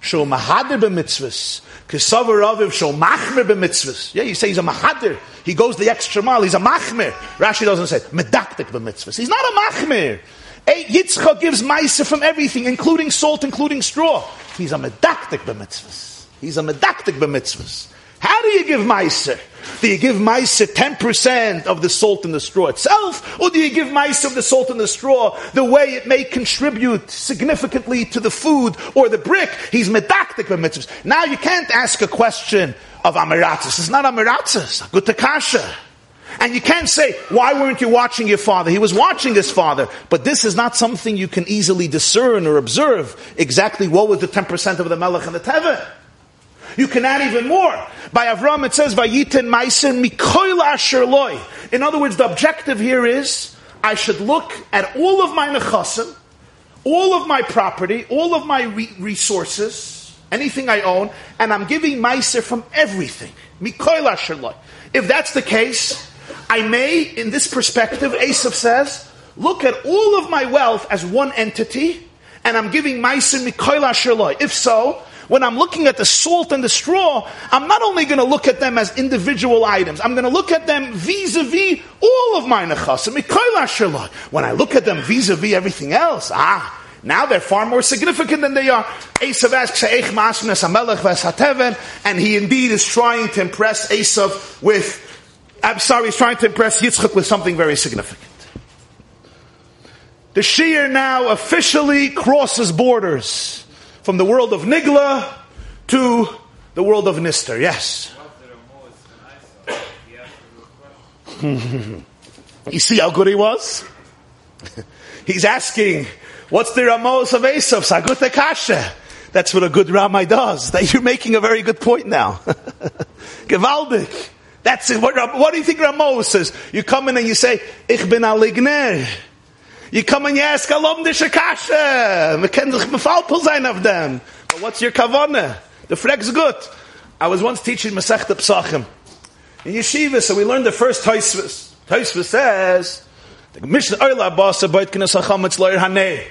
shomahadir b'mitzvahs. Kisavar Aviv shol machmer b'mitzvahs. Yeah, you say he's a mahadir. He goes the extra mile. He's a machmer. Rashi doesn't say medaktik b'mitzvahs. He's not a machmer. Yitzchak gives meiser from everything, including salt, including straw. He's a medaktik b'mitzvahs. He's a medaktik b'mitzvahs. How do you give meiser? Do you give meiser 10% of the salt in the straw itself? Or do you give meiser of the salt in the straw the way it may contribute significantly to the food or the brick? He's medaktik mitzvahs. Now you can't ask a question of amiratzis. It's not amiratzis. Good takasha. And you can't say, why weren't you watching your father? He was watching his father. But this is not something you can easily discern or observe exactly what was the 10% of the melech and the tevah. You can add even more. By Avram it says, Vayitin Maisen Mikoil Asher Loi. In other words, the objective here is, I should look at all of my nechasim, all of my property, all of my re- resources, anything I own, and I'm giving Meiser from everything. Mikoil Asher Loi. If that's the case, I may, in this perspective, Esav says, look at all of my wealth as one entity, and I'm giving Meiser Mikoil Asher Loi. If so, when I'm looking at the salt and the straw, I'm not only going to look at them as individual items, I'm going to look at them vis-a-vis all of my nechasim. When I look at them vis-a-vis everything else, ah, Now they're far more significant than they are. Esav asks, and he indeed is trying to impress Esav with, I'm sorry, he's trying to impress Yitzchak with something very significant. The Shir now officially crosses borders from the world of Nigla to the world of Nister. Yes. you see how good he was? He's asking, what's the Ramos of Esav? Sagute Kasha. That's what a good Ramai does. That you're making a very good point now. Gewaldig. That's it. What, what, do you think Ramos says? You come in and you say, Ich bin aligner. You come and you ask, Alom de ken sich mefalpel sein of them. But what's your kavana? The freg's good. I was once teaching Masech Psachim in yeshiva, so we learned the first Taisvis. Taisvis says, the Mishnah Oila Basa Beit Kines HaChametz Loyer Hanei.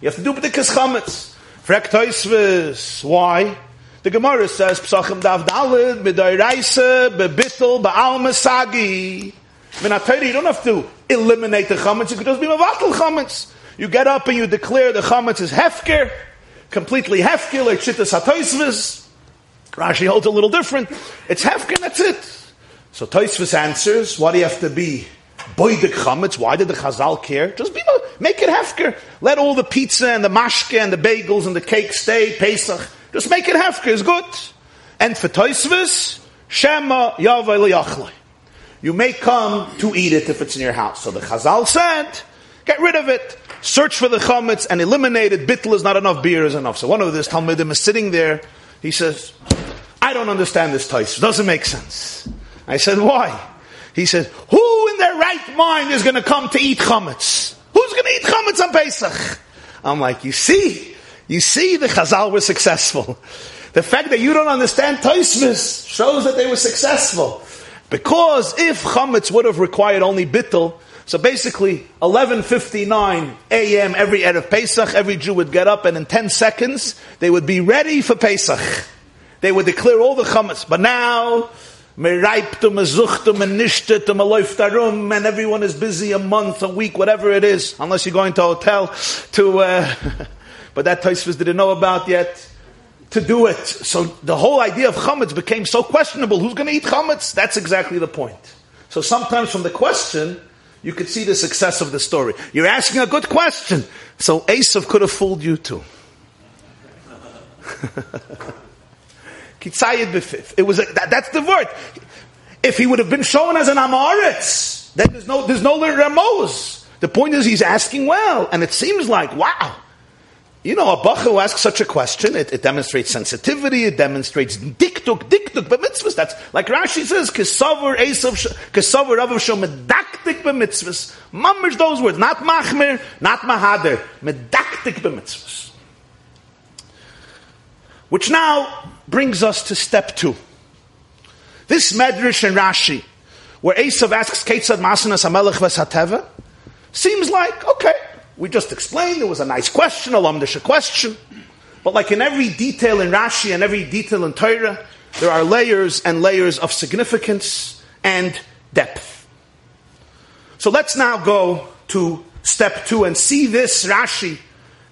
You have to do B'dikas Chametz. Frek Taisvis. Why? The Gemara says, Psachim Dav Dalid, B'dayraisa, B'bittel, Ba'al Masagi. Minatayri, you don't have to eliminate the Chametz, you could just be Mavatal Chametz. You get up and you declare the Chametz is Hefker, completely Hefker, like Shittas HaTaisvis. Rashi holds a little different. It's Hefker, that's it. So Toisvus answers, why do you have to be boidik chametz? Why did the Chazal care? Just be, make it hefker. Let all the pizza and the mashke and the bagels and the cake stay, Pesach. Just make it hefker, it's good. And for Toisvus, Shema Yavai Liyachlai. You may come to eat it if it's in your house. So the Chazal said, get rid of it. Search for the chametz and eliminate it. Bittel is not enough, beer is enough. So one of this Talmudim is sitting there. He says, I don't understand this Toisvus. Doesn't make sense. I said, why? He said, who in their right mind is going to come to eat chametz? Who's going to eat chametz on Pesach? I'm like, you see, you see the Chazal were successful. The fact that you don't understand Taisvis shows that they were successful. Because if chametz would have required only bittel, so basically 11.59 a.m. every Erev Pesach, every Jew would get up and in 10 seconds, they would be ready for Pesach. They would declare all the chametz. But now, me reiptum, me zuchtum, me nishtet, me läuft darum, and everyone is busy a month, a week, whatever it is, unless you're going to a hotel to, uh, but that Taisvis didn't know about yet, to do it. So the whole idea of chametz became so questionable. Who's going to eat chametz? That's exactly the point. So sometimes from the question, you could see the success of the story. You're asking a good question. So Esav could have fooled you too. It was a, that, that's the word. If he would have been shown as an Amoritz, then there's no there's no Ramos. The point is he's asking well, and it seems like wow. You know, a bacha who asks such a question, it, it demonstrates sensitivity, it demonstrates diktuk, diktuk b'mitzvahs. That's like Rashi says, kesavar esav, kesavar avav shom medaktik b'mitzvahs. Mamish those words, not machmir, not mahader, medaktik b'mitzvahs. Which now brings us to step two. This Medrash and Rashi, where Esav asks Ketzad Masanas Amelech Vesateva, seems like, okay, we just explained, it was a nice question, a lamdish question. But like in every detail in Rashi and every detail in Torah, there are layers and layers of significance and depth. So let's now go to step two and see this Rashi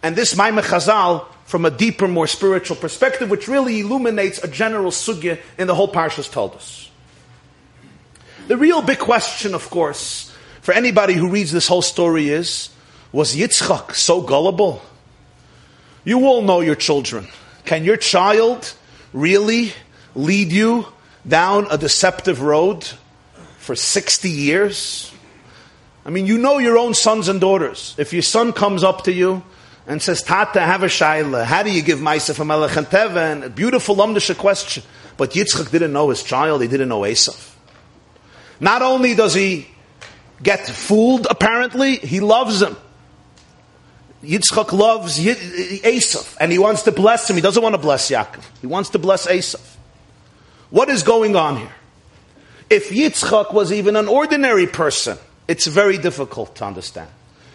and this Maimach Chazal from a deeper, more spiritual perspective, which really illuminates a general sugya in the whole Parshas Toldos. The real big question, of course, for anybody who reads this whole story is, was Yitzchak so gullible? You all know your children. Can your child really lead you down a deceptive road for 60 years? I mean, you know your own sons and daughters. If your son comes up to you and says, Tata, have a shaila. How do you give Maisa from Melech and Teva? a beautiful Lamdisha question. But Yitzchak didn't know his child, he didn't know Esav. Not only does he get fooled, apparently, he loves him. Yitzchak loves Esav, and he wants to bless him. He doesn't want to bless Yaakov. He wants to bless Esav. What is going on here? If Yitzchak was even an ordinary person, it's very difficult to understand.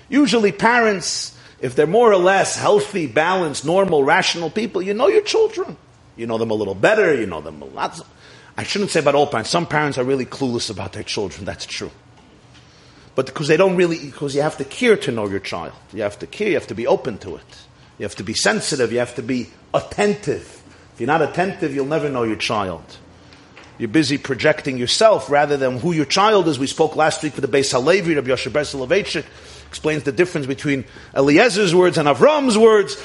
Usually parents if they're more or less healthy, balanced, normal, rational people, you know your children. You know them a little better, you know them a lot. I shouldn't say about all parents. Some parents are really clueless about their children, that's true. But because they don't really, because you have to care to know your child. You have to care, you have to be open to it. You have to be sensitive, you have to be attentive. If you're not attentive, you'll never know your child. You're busy projecting yourself rather than who your child is. We spoke last week for the Beis Halevi, Rabbi Yoshe Ber explains the difference between Eliezer's words and Avram's words.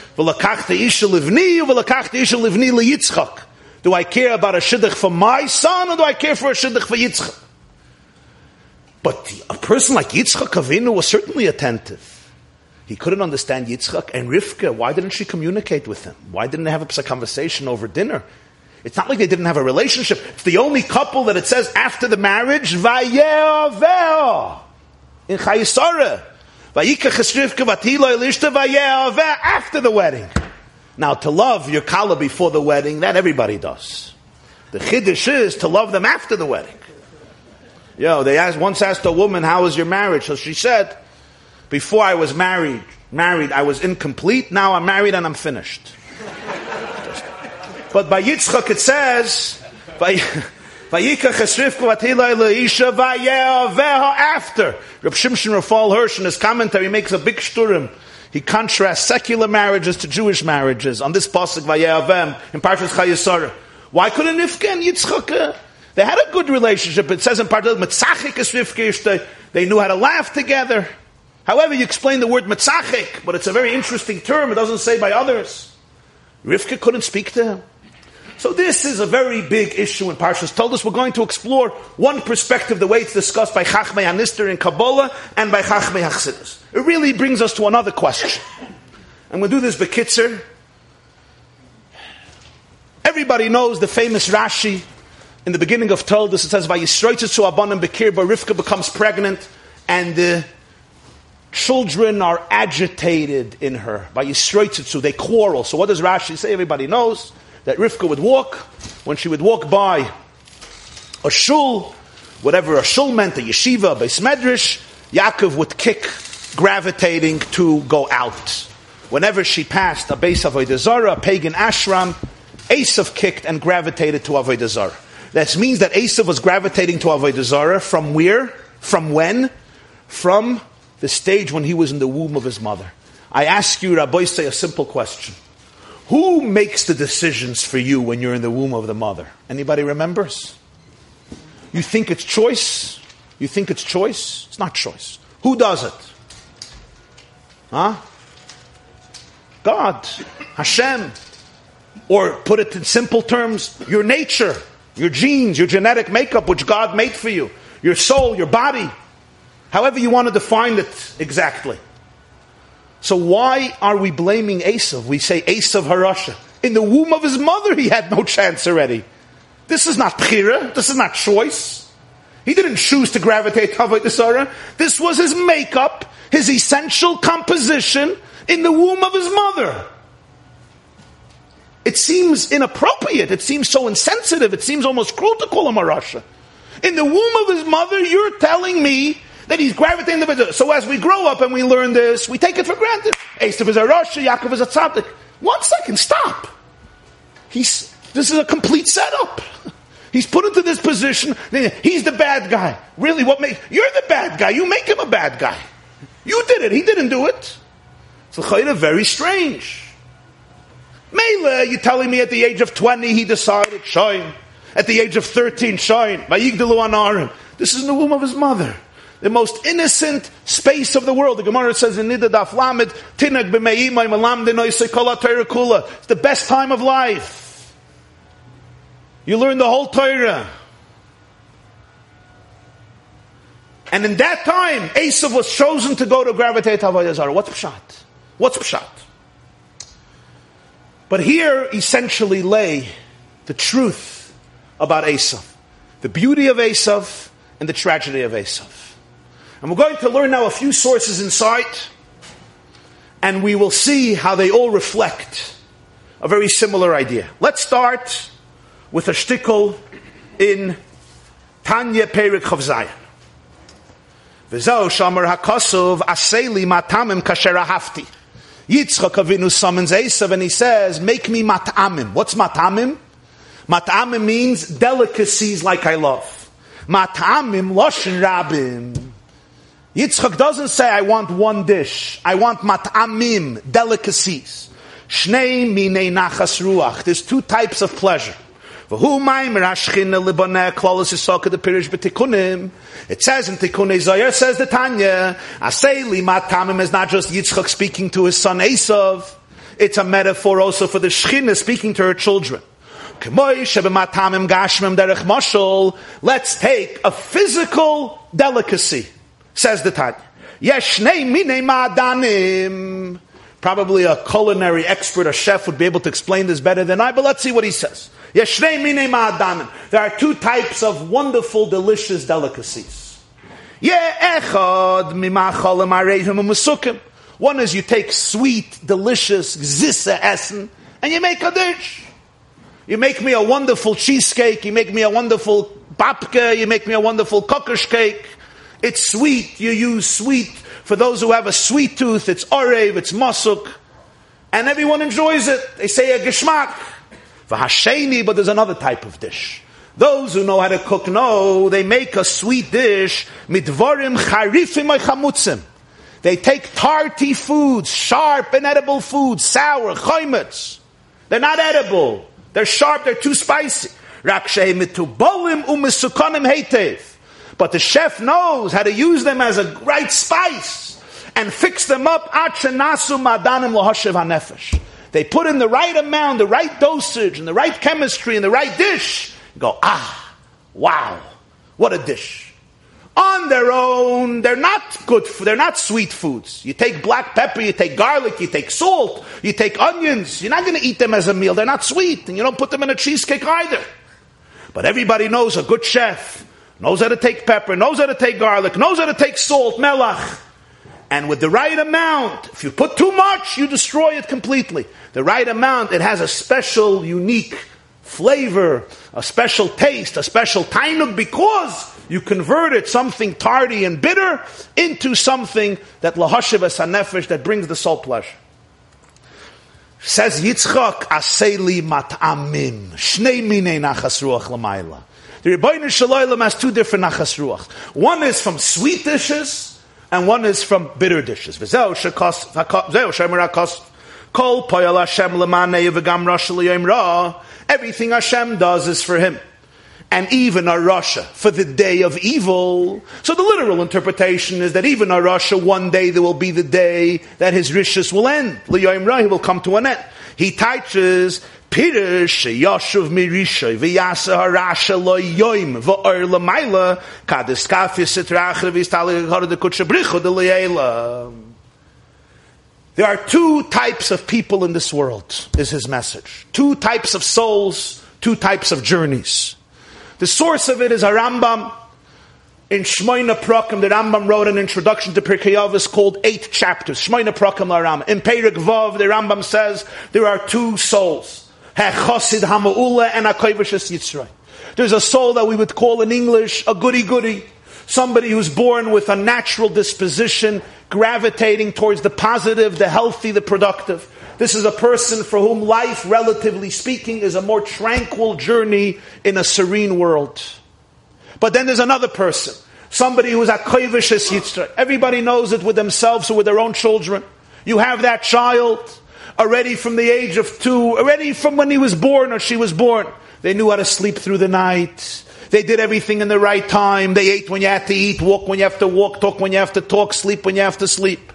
Do I care about a shidduch for my son, or do I care for a shidduch for Yitzchak? But a person like Yitzchak Avinu was certainly attentive. He couldn't understand Yitzchak and Rivka. Why didn't she communicate with him? Why didn't they have a conversation over dinner? It's not like they didn't have a relationship. It's the only couple that it says after the marriage, Vayeh in Chayisara. After the wedding. Now, to love your kala before the wedding, that everybody does. The chiddush is to love them after the wedding. Yo, they asked, once asked a woman, how was your marriage? So she said, before I was married, married, I was incomplete. Now I'm married and I'm finished. but by Yitzchak it says, by, after. Reb Shimshon Rafal Hirsch in his commentary makes a big shturim. He contrasts secular marriages to Jewish marriages on this pasuk Vayavem in Parshas Chayesara. Why couldn't and Yitzchak uh, they had a good relationship. It says in part of Mitzachik they knew how to laugh together. However, you explain the word Mitzachik, but it's a very interesting term. It doesn't say by others. Rivka couldn't speak to him. So this is a very big issue in Parshas Toldos we're going to explore one perspective, the way it's discussed by Chachmei Hanister in Kabbalah and by Chachmei Hachsidus. It really brings us to another question. I'm going to do this bekitzer. Everybody knows the famous Rashi in the beginning of Toldos, it says, Vayisroitzitzu abanim bekir, but Rivka becomes pregnant, and the children are agitated in her. Vayisroitzitzu, they quarrel. So what does Rashi say? Everybody knows that Rivka would walk, when she would walk by a shul, whatever a shul meant, a yeshiva, a beis medrash, Yaakov would kick, gravitating to go out. Whenever she passed a base of Avodah a pagan ashram, Esav kicked and gravitated to Avodah Zarah. That means that Esav was gravitating to Avodah Zarah from where? From when? From the stage when he was in the womb of his mother. I ask you, Rabbi, say a simple question. Who makes the decisions for you when you're in the womb of the mother? Anybody remembers? You think it's choice? You think it's choice? It's not choice. Who does it? Huh? God, Hashem. Or put it in simple terms, your nature your genes, your genetic makeup, which God made for you, your soul, your body, however you want to define it exactly. So why are we blaming Esav? We say Esav Harasha. In the womb of his mother, he had no chance already. This is not Pchira. This is not choice. He didn't choose to gravitate to Sarah. This was his makeup, his essential composition in the womb of his mother. It seems inappropriate. It seems so insensitive. It seems almost cruel to call him a Rasha. In the womb of his mother, you're telling me that he's gravitating the So as we grow up and we learn this, we take it for granted. Esav is a Rasha, Yaakov is a tzaddik. One second, stop. He's, this is a complete setup. He's put into this position. He's the bad guy. Really, what makes you're the bad guy? You make him a bad guy. You did it. He didn't do it. So very strange. Mele, you're telling me at the age of 20 he decided, shine. At the age of 13, shine. This is in the womb of his mother. The most innocent space of the world. The Gemara says in Nida Daf Lamed, Tinag It's the best time of life. You learn the whole Torah. And in that time, Esav was chosen to go to gravitate Avodah Zarah. What's pshat? What's pshat? But here essentially lay the truth about Esav, the beauty of Esav and the tragedy of Esav. And we're going to learn now a few sources inside, and we will see how they all reflect a very similar idea. Let's start with a shtickle in Tanya Perik Chavzayin. V'zau shamar hakosov aseli matamim kasher ahafti. Yitzchak Avinu summons Esav and he says, make me mat'amim. What's mat'amim? Mat'amim means delicacies like I love. Mat'amim loshin rabim. Yitzchak doesn't say, I want one dish. I want mat'amim, delicacies. Shnei minei nachas ruach. There's two types of pleasure. It says in Tikkun Zohar, says the Tanya, Asei mat tamim is not just Yitzchak speaking to his son Esav, it's a metaphor also for the Shechina speaking to her children. Let's take a physical delicacy, says the Tanya. Probably a culinary expert, a chef would be able to explain this better than I, but let's see what he says. There are two types of wonderful, delicious delicacies. One is you take sweet, delicious zissa essen, and you make a dish. You make me a wonderful cheesecake, you make me a wonderful babka, you make me a wonderful kokosh cake. It's sweet, you use sweet. For those who have a sweet tooth, it's orev, it's masuk, and everyone enjoys it. They say a geschmack. V'hasheni, but there's another type of dish. Those who know how to cook know they make a sweet dish mitvarim charifim chamutzim. They take tarty foods, sharp and edible foods, sour, chaimitz. They're not edible. They're sharp, they're too spicy. But the chef knows how to use them as a right spice and fix them up. They put in the right amount, the right dosage, and the right chemistry, and the right dish. You go, ah, wow, what a dish. On their own, they're not good, they're not sweet foods. You take black pepper, you take garlic, you take salt, you take onions. You're not going to eat them as a meal. They're not sweet, and you don't put them in a cheesecake either. But everybody knows a good chef knows how to take pepper, knows how to take garlic, knows how to take salt, melach. And with the right amount, if you put too much, you destroy it completely. The right amount, it has a special, unique flavor, a special taste, a special tainug because you converted something tardy and bitter into something that lahashiv nefesh that brings the soul pleasure. Says Yitzchak, Aseli mat'amim, shnei minei nachas ruach l'mayla. The Rebbeinu Shalom has two different nachas ruach. One is from sweet dishes, and one is from bitter dishes. Everything Hashem does is for Him. And even a Russia for the day of evil. So the literal interpretation is that even a Russia, one day there will be the day that his riches will end. He will come to an end. He teaches Pirish Yoshuv Mirisha V'yasa Harasha Lo Yoim V'or L'mayla Kadis Kafi Sitrachar V'istali Hara De Kutsha De There are two types of people in this world, is his message. Two types of souls, two types of journeys. The source of it is a Rambam. In Shmoina Prakim, the Rambam wrote an introduction to Pirkei Avos called Eight Chapters. Shmoina Prakim Rambam. In Perik Vav, the Rambam says there are two souls. Hechosid Hama'ula and Akoivashas Yitzray. There's a soul that we would call in English a goody goody. Somebody who's born with a natural disposition, gravitating towards the positive, the healthy, the productive. This is a person for whom life, relatively speaking, is a more tranquil journey in a serene world. But then there's another person, somebody who's a koivishis yitzra. Everybody knows it with themselves or with their own children. You have that child, already from the age of two, already from when he was born or she was born. They knew how to sleep through the night. They did everything in the right time. They ate when you had to eat, walk when you have to walk, talk when you have to talk, sleep when you have to sleep.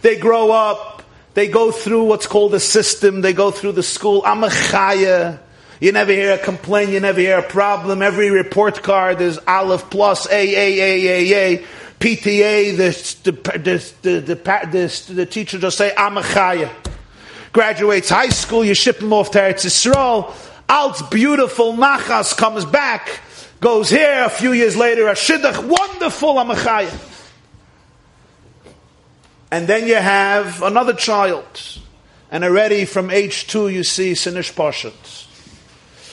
They grow up. They go through what's called a system. They go through the school. I'm a chaya. You never hear a complaint. You never hear a problem. Every report card is Aleph plus A, A, A, A, A. PTA, the, the, the, the, the, teacher just say, I'm a chaya graduates high school, you ship him off to Eretz Yisrael. Alt's beautiful Nachas comes back, goes here a few years later, a Shidduch, wonderful Amachaya. And then you have another child. And already from age two, you see Sinish Pashat.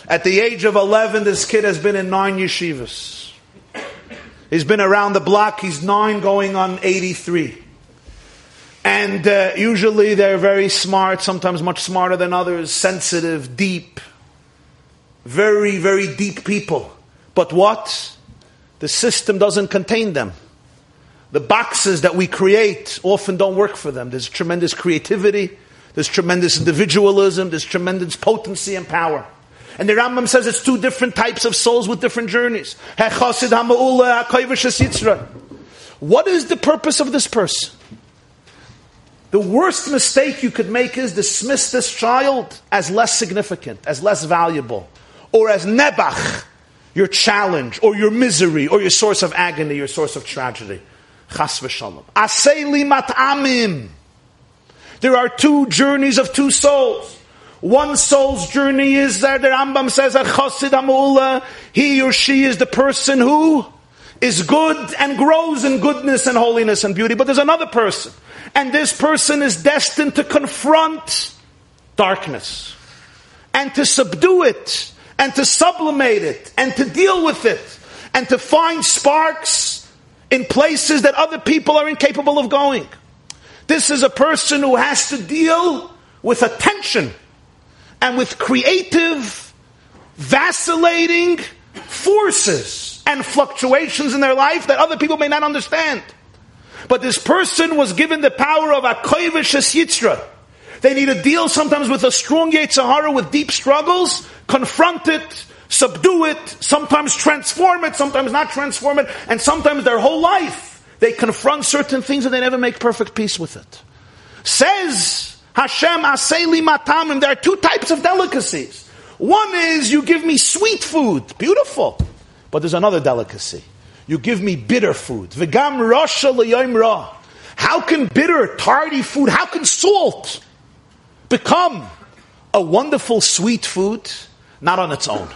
At the age of 11, this kid has been in nine yeshivas. He's been around the block. He's nine going on 83. And uh, usually they're very smart, sometimes much smarter than others, sensitive, deep, very, very deep people. But what? The system doesn't contain them. The The boxes that we create often don't work for them. There's tremendous creativity, there's tremendous individualism, there's tremendous potency and power. And the Rambam says it's two different types of souls with different journeys. What is the purpose of this person? The worst mistake you could make is dismiss this child as less significant, as less valuable, or as nebach, your challenge, or your misery, or your source of agony, your source of tragedy. Chas. There are two journeys of two souls. One soul's journey is there. the Rambam says that Chosid Amula, he or she is the person who is good and grows in goodness and holiness and beauty. But there's another person. And this person is destined to confront darkness and to subdue it and to sublimate it and to deal with it and to find sparks in places that other people are incapable of going. This is a person who has to deal with attention and with creative, vacillating forces and fluctuations in their life that other people may not understand. But this person was given the power of a koivish yitzra. They need to deal sometimes with a strong Yetzirah with deep struggles, confront it, subdue it, sometimes transform it, sometimes not transform it, and sometimes their whole life they confront certain things and they never make perfect peace with it. Says Hashem Aseli Matamim, there are two types of delicacies. One is you give me sweet food, beautiful. But there's another delicacy. You give me bitter food. V'gam rasha ra. How can bitter, tardy food, how can salt become a wonderful sweet food? Not on its own.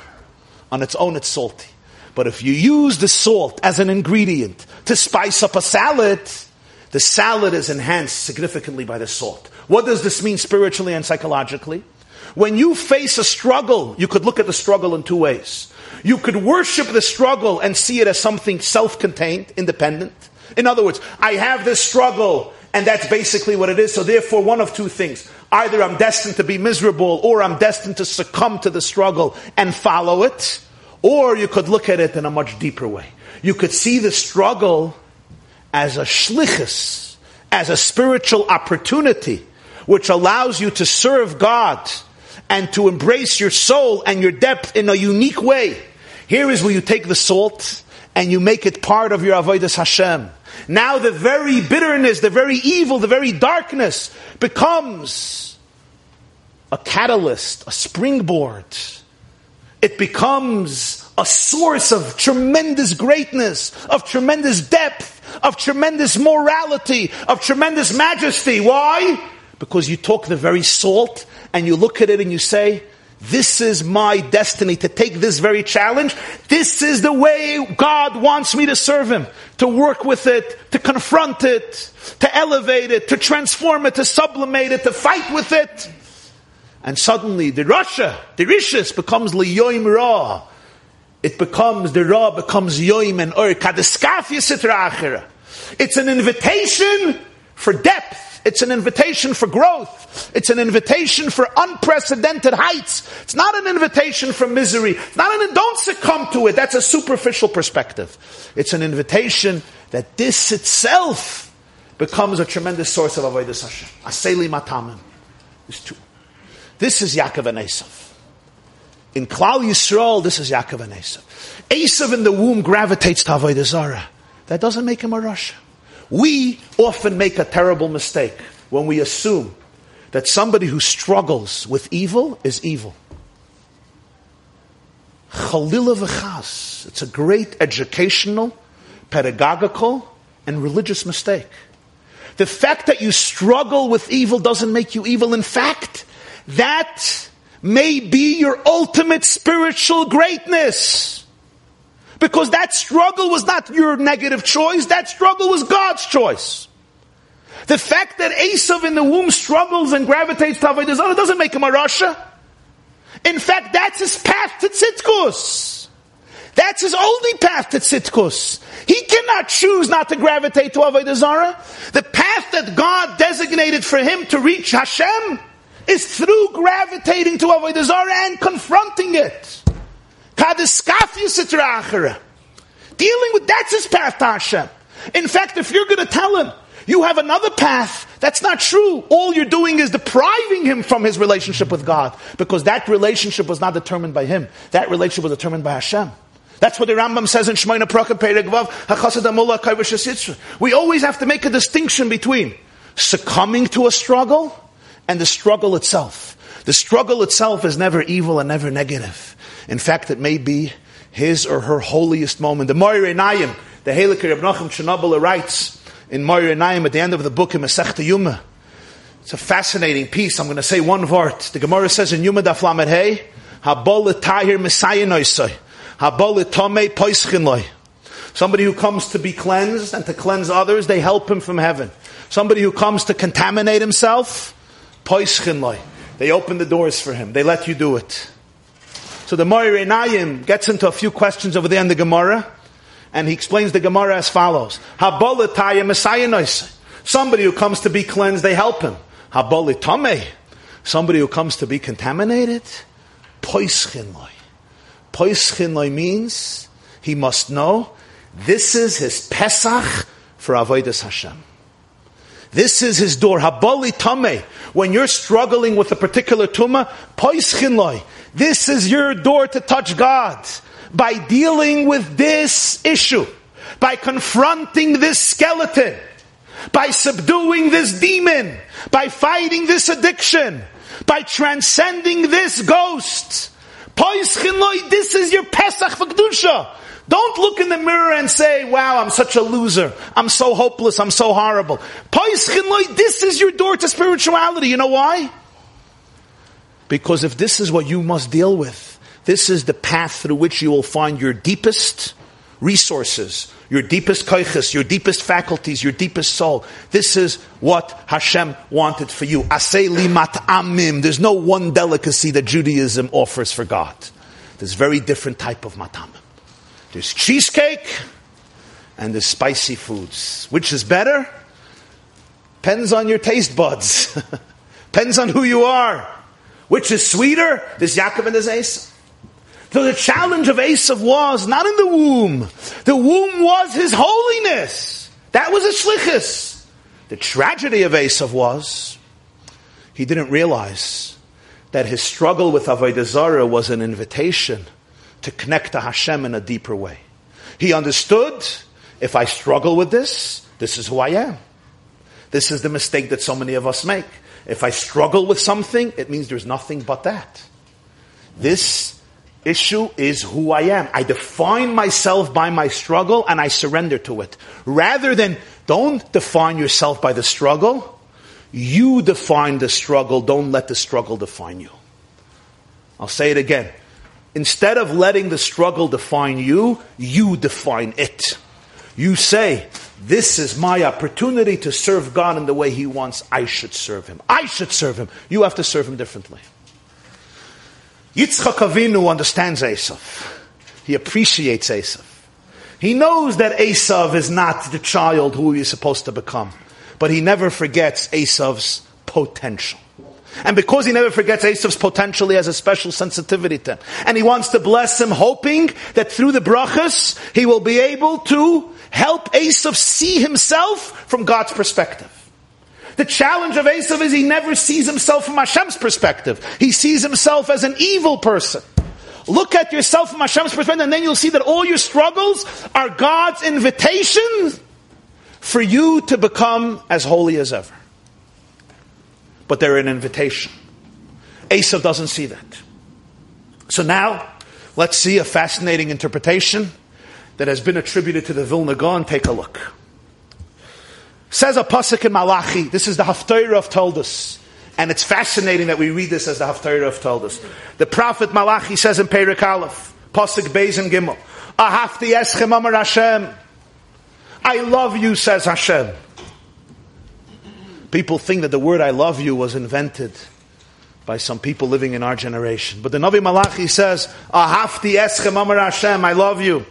On its own, it's salty. But if you use the salt as an ingredient to spice up a salad, the salad is enhanced significantly by the salt. What does this mean spiritually and psychologically? When you face a struggle, you could look at the struggle in two ways. You could worship the struggle and see it as something self-contained, independent. In other words, I have this struggle and that's basically what it is. So therefore, one of two things. Either I'm destined to be miserable or I'm destined to succumb to the struggle and follow it. Or you could look at it in a much deeper way. You could see the struggle as a shlichus, as a spiritual opportunity, which allows you to serve God and to embrace your soul and your depth in a unique way. Here is where you take the salt and you make it part of your avodas Hashem. Now the very bitterness, the very evil, the very darkness becomes a catalyst, a springboard it becomes a source of tremendous greatness, of tremendous depth, of tremendous morality, of tremendous majesty. Why? Because you talk the very salt and you look at it and you say, this is my destiny to take this very challenge. This is the way God wants me to serve Him, to work with it, to confront it, to elevate it, to transform it, to sublimate it, to fight with it. And suddenly the Russia, the Rishis becomes Liyoim Ra. It becomes, the Ra becomes Yoim and Ur. It's an invitation for depth. It's an invitation for growth. It's an invitation for unprecedented heights. It's not an invitation for misery. It's not an, don't succumb to it. That's a superficial perspective. It's an invitation that this itself becomes a tremendous source of avodah Hashem. Aseli matamim. This is Yaakov and Esav. In Klal Yisrael, this is Yaakov and Esav. Esav in the womb gravitates to Avodah Zarah. That doesn't make him a Russia. We often make a terrible mistake when we assume that somebody who struggles with evil is evil. Chalila. It's a great educational, pedagogical, and religious mistake. The fact that you struggle with evil doesn't make you evil. In fact, that may be your ultimate spiritual greatness. Because that struggle was not your negative choice, that struggle was God's choice. The fact that Esav in the womb struggles and gravitates to Avodah doesn't make him a Rasha. In fact, that's his path to Tzitkus. That's his only path to Tzitkus. He cannot choose not to gravitate to Avodah. The path that God designated for him to reach Hashem is through gravitating to Avodah Zarah and confronting it. Dealing with that's his path to Hashem. In fact, if you're going to tell him, you have another path. That's not true. All you're doing is depriving him from his relationship with God because that relationship was not determined by him. That relationship was determined by Hashem. That's what the Rambam says in Shmoina Prakim Perek We always have to make a distinction between succumbing to a struggle and the struggle itself. The struggle itself is never evil and never negative. In fact, it may be his or her holiest moment. The Moirei Nayim, the Halakir of Nachum Chernobyl writes in Moirei Nayim at the end of the book in Masechta Yuma. It's a fascinating piece. I'm going to say one word. The Gemara says in Yuma Daf Lamed Hey, Habol Tahir Messiah Noisai. Somebody who comes to be cleansed and to cleanse others, they help him from heaven. Somebody who comes to contaminate himself, they open the doors for him. They let you do it. So the Moirei Nayim gets into a few questions over there in the Gemara, and he explains the Gemara as follows. Somebody who comes to be cleansed, they help him. Somebody who comes to be contaminated, poischinloi. Poischinloi means he must know this is his Pesach for Avodah Hashem. This is his door. Habali Tameh. When you're struggling with a particular tumah, Poischinloi. This is your door to touch God. By dealing with this issue. By confronting this skeleton. By subduing this demon. By fighting this addiction. By transcending this ghost this is your Pesach for Kedusha. Don't look in the mirror and say, wow, I'm such a loser. I'm so hopeless. I'm so horrible. This is your door to spirituality. You know why? Because if this is what you must deal with, this is the path through which you will find your deepest resources, your deepest koiches, your deepest faculties, your deepest soul. This is what Hashem wanted for you. Asay limat amim. There's no one delicacy that Judaism offers for God. There's a very different type of matamim. There's cheesecake and there's spicy foods. Which is better? Depends on your taste buds. Depends on who you are. Which is sweeter? There's Yaakov and there's Esau. So the challenge of Esav was not in the womb. The womb was his holiness. That was a shlichus. The tragedy of Esav was he didn't realize that his struggle with Avodah Zarah was an invitation to connect to Hashem in a deeper way. He understood, if I struggle with this, this is who I am. This is the mistake that so many of us make. If I struggle with something, it means there's nothing but that. This issue is who I am. I define myself by my struggle and I surrender to it. Rather than don't define yourself by the struggle, you define the struggle, don't let the struggle define you. I'll say it again. Instead of letting the struggle define you, you define it. You say, this is my opportunity to serve God in the way He wants. I should serve Him. I should serve Him. You have to serve Him differently. Yitzchak Avinu understands Esav. He appreciates Esav. He knows that Esav is not the child who he is supposed to become, but he never forgets Esav's potential. And because he never forgets Esav's potential, he has a special sensitivity to him. And he wants to bless him, hoping that through the brachas, he will be able to help Esav see himself from God's perspective. The challenge of Esav is he never sees himself from Hashem's perspective. He sees himself as an evil person. Look at yourself from Hashem's perspective, and then you'll see that all your struggles are God's invitation for you to become as holy as ever. But they're an invitation. Esav doesn't see that. So now, let's see a fascinating interpretation that has been attributed to the Vilna Gaon. Take a look. Says a pasuk in Malachi. This is the Haftarah of Toldos. And it's fascinating that we read this as the Haftarah of Toldos. The prophet Malachi says in Perik Aleph, pasuk Beis and Gimel, Ahafti eschem amar Hashem. I love you, says Hashem. People think that the word I love you was invented by some people living in our generation. But the Navi Malachi says, Ahafti eschem amar Hashem, I love you.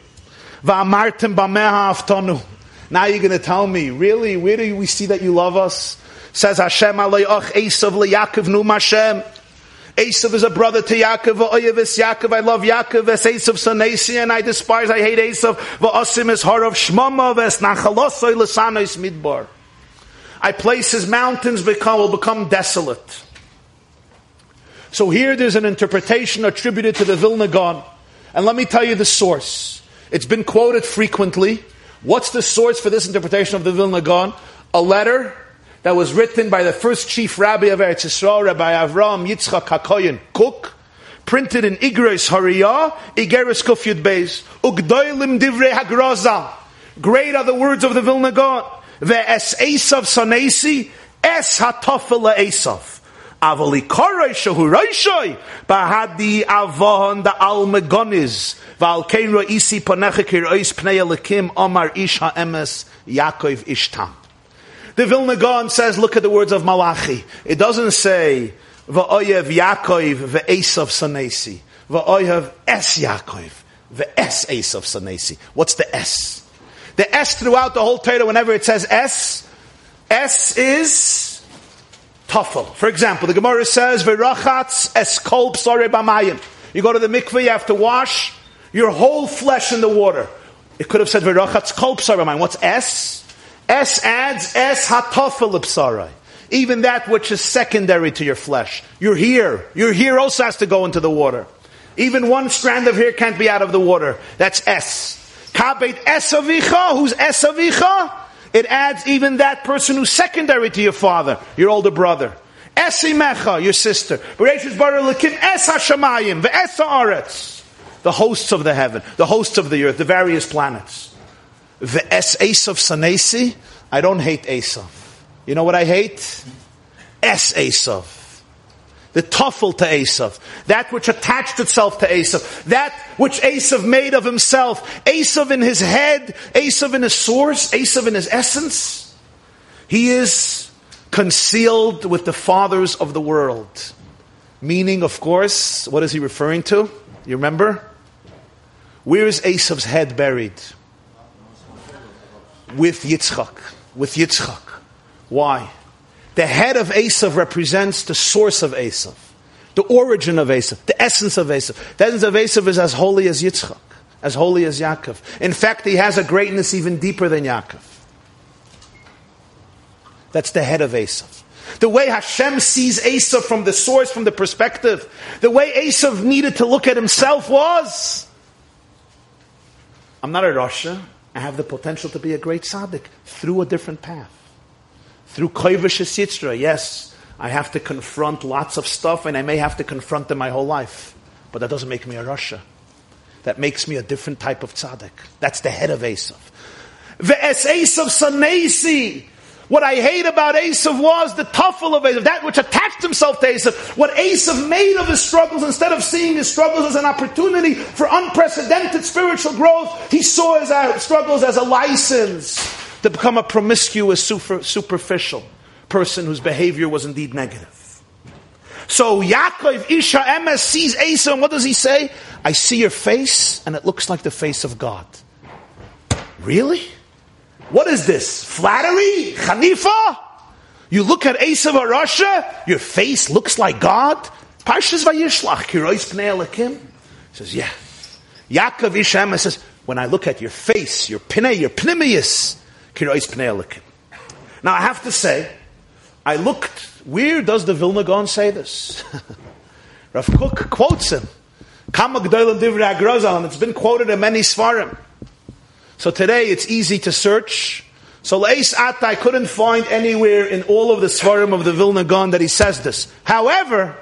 Va'amartem bameha aftonu. Now you're going to tell me, really? Where do we see that you love us? Says Hashem Alayach Esav Yaakov Num Hashem. Esav is a brother to Yaakov. Oyev is Yaakov. I love Yaakov. Es Esav Sanesi, and I despise, I hate Esav. Va'asim is Harav Shmama. Ves Nachalosoi Lesanois Midbar. I place his mountains become, will become desolate. So here there's an interpretation attributed to the Vilna Gaon. And let me tell you the source. It's been quoted frequently. What's the source for this interpretation of the Vilna Gaon? A letter that was written by the first chief rabbi of Eretz Yisrael, Rabbi Avram Yitzchak HaKoyen Kook, printed in Igros Hariyah, Igeres Kufyud Beis, Ugdoilim Divrei Hagraza. Great are the words of the Vilna Gaon. Ve'es Esav Sanesi, Es Hatofel Esav. Avali Koroi Shahu Roishoi, Bahadi Avon the Almegoniz, Val Kein Roisi Ponechikir Ois Pnei Elikim Omar Isha HaEmes Yaakov Ishtam. The Vilna Gaon says, look at the words of Malachi. It doesn't say, Va'oyev Yaakov ve'esav sanesi. Va'oyev es Yaakov ve'es Esav sanesi. What's the S? The S throughout the whole Torah, whenever it says S, S is tafel. For example, the Gemara says, V'rachatz es kol psore b'mayim. You go to the mikveh, you have to wash your whole flesh in the water. It could have said, V'rachatz kol psore. What's S? S adds S hatafel hatofel Even that which is secondary to your flesh. Your hair. Your hair also has to go into the water. Even one strand of hair can't be out of the water. That's S. Kabet esavicha, who's esavicha? It adds even that person who's secondary to your father, your older brother. Esimecha, your sister. Es The hosts of the heaven, the hosts of the earth, the various planets. The Ve'es Esav Sanesi, I don't hate Esav. You know what I hate? Es Esav. The tuffle to Esav. That which attached itself to Esav. That which Esav made of himself. Esav in his head. Esav in his source. Esav in his essence. He is concealed with the fathers of the world. Meaning, of course, what is he referring to? You remember? Where is Esav's head buried? with Yitzchak. With Yitzchak. Why? The head of Esav represents the source of Esav, the origin of Esav, the essence of Esav. The essence of Esav is as holy as Yitzchak, as holy as Yaakov. In fact, he has a greatness even deeper than Yaakov. That's the head of Esav. The way Hashem sees Esav from the source, from the perspective, the way Esav needed to look at himself was I'm not a rasha. I have the potential to be a great tzaddik through a different path. Through koivish yitzra, yes, I have to confront lots of stuff and I may have to confront them my whole life. But that doesn't make me a rasha. That makes me a different type of tzaddik. That's the head of Esav. Ve'es Esav sanesi. What I hate about Esav was the tuffle of Esav, that which attached himself to Esav. What Esav made of his struggles, instead of seeing his struggles as an opportunity for unprecedented spiritual growth, he saw his uh, struggles as a license to become a promiscuous, super, superficial person whose behavior was indeed negative. So Yaakov Isha Emes sees Esav, and what does he say? I see your face, and it looks like the face of God. Really? What is this? Flattery? Hanifa? You look at Esav rasha, your face looks like God. Parshas Vayishlach, Kirois Pnei Elikim. says, yeah. Yaakov Ishem says, when I look at your face, your Pnei, your Pnimius. Now I have to say, I looked, where does the Vilna Gaon say this? Rav Kook quotes him. It's been quoted in many Svarim. So today it's easy to search. So Leis At, I couldn't find anywhere in all of the Svarim of the Vilna Gaon that he says this. However,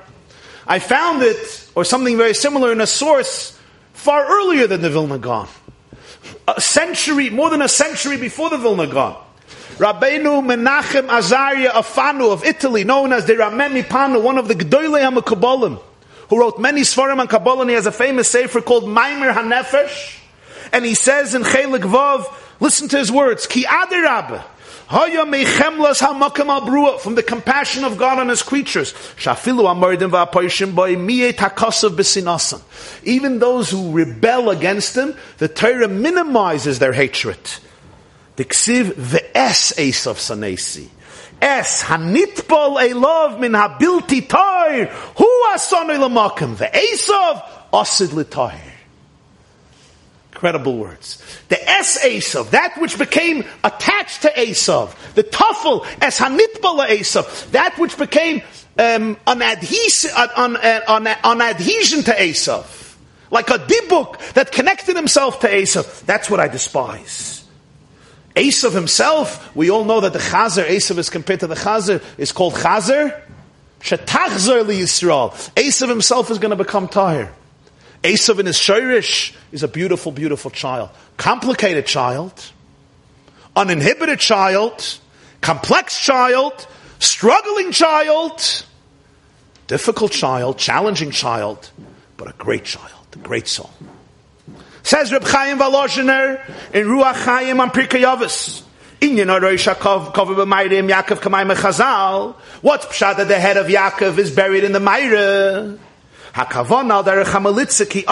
I found it, or something very similar in a source far earlier than the Vilna Gaon. A century, more than a century before the Vilna Gaon. Rabbeinu Menachem Azaria Afanu of Italy, known as the Rama MiPano, one of the Gdoilei HaMakabolim, who wrote many Svarim and Kabbalah, and he has a famous sefer called Maimer HaNefesh, and he says in Chelik Vav, listen to his words, Ki adirab, From the compassion of God on His creatures. Even those who rebel against Him, the Torah minimizes their hatred. Diksiv ve'es esav sanesi. Es hanitbol elov min habilti toir, hu ason ilamakim, ve'esav osid litoir. Incredible words. The Es Esav, that which became attached to Esav, the Tafel Es Hanitbala Esav, that which became um, an, adhes- an, an, an, adhesion to Esav, like a dibuk that connected himself to Esav. That's what I despise. Esav himself, we all know that the Chazer, Esav is compared to the Chazer, is called Chazer. Shetachzer li Yisrael. Esav himself is going to become tired. Esav in his Shirish is a beautiful, beautiful child. Complicated child. Uninhibited child. Complex child. Struggling child. Difficult child. Challenging child. But a great child. A great soul. Says Reb Chaim Volozhiner in Ruach Chaim on Pirkei Avos. Inyan Aroisha Kover B'Mayrim Yaakov. What's pshat that the head of Yaakov is buried in the Mayra? Hakavon derech hamalitza ki.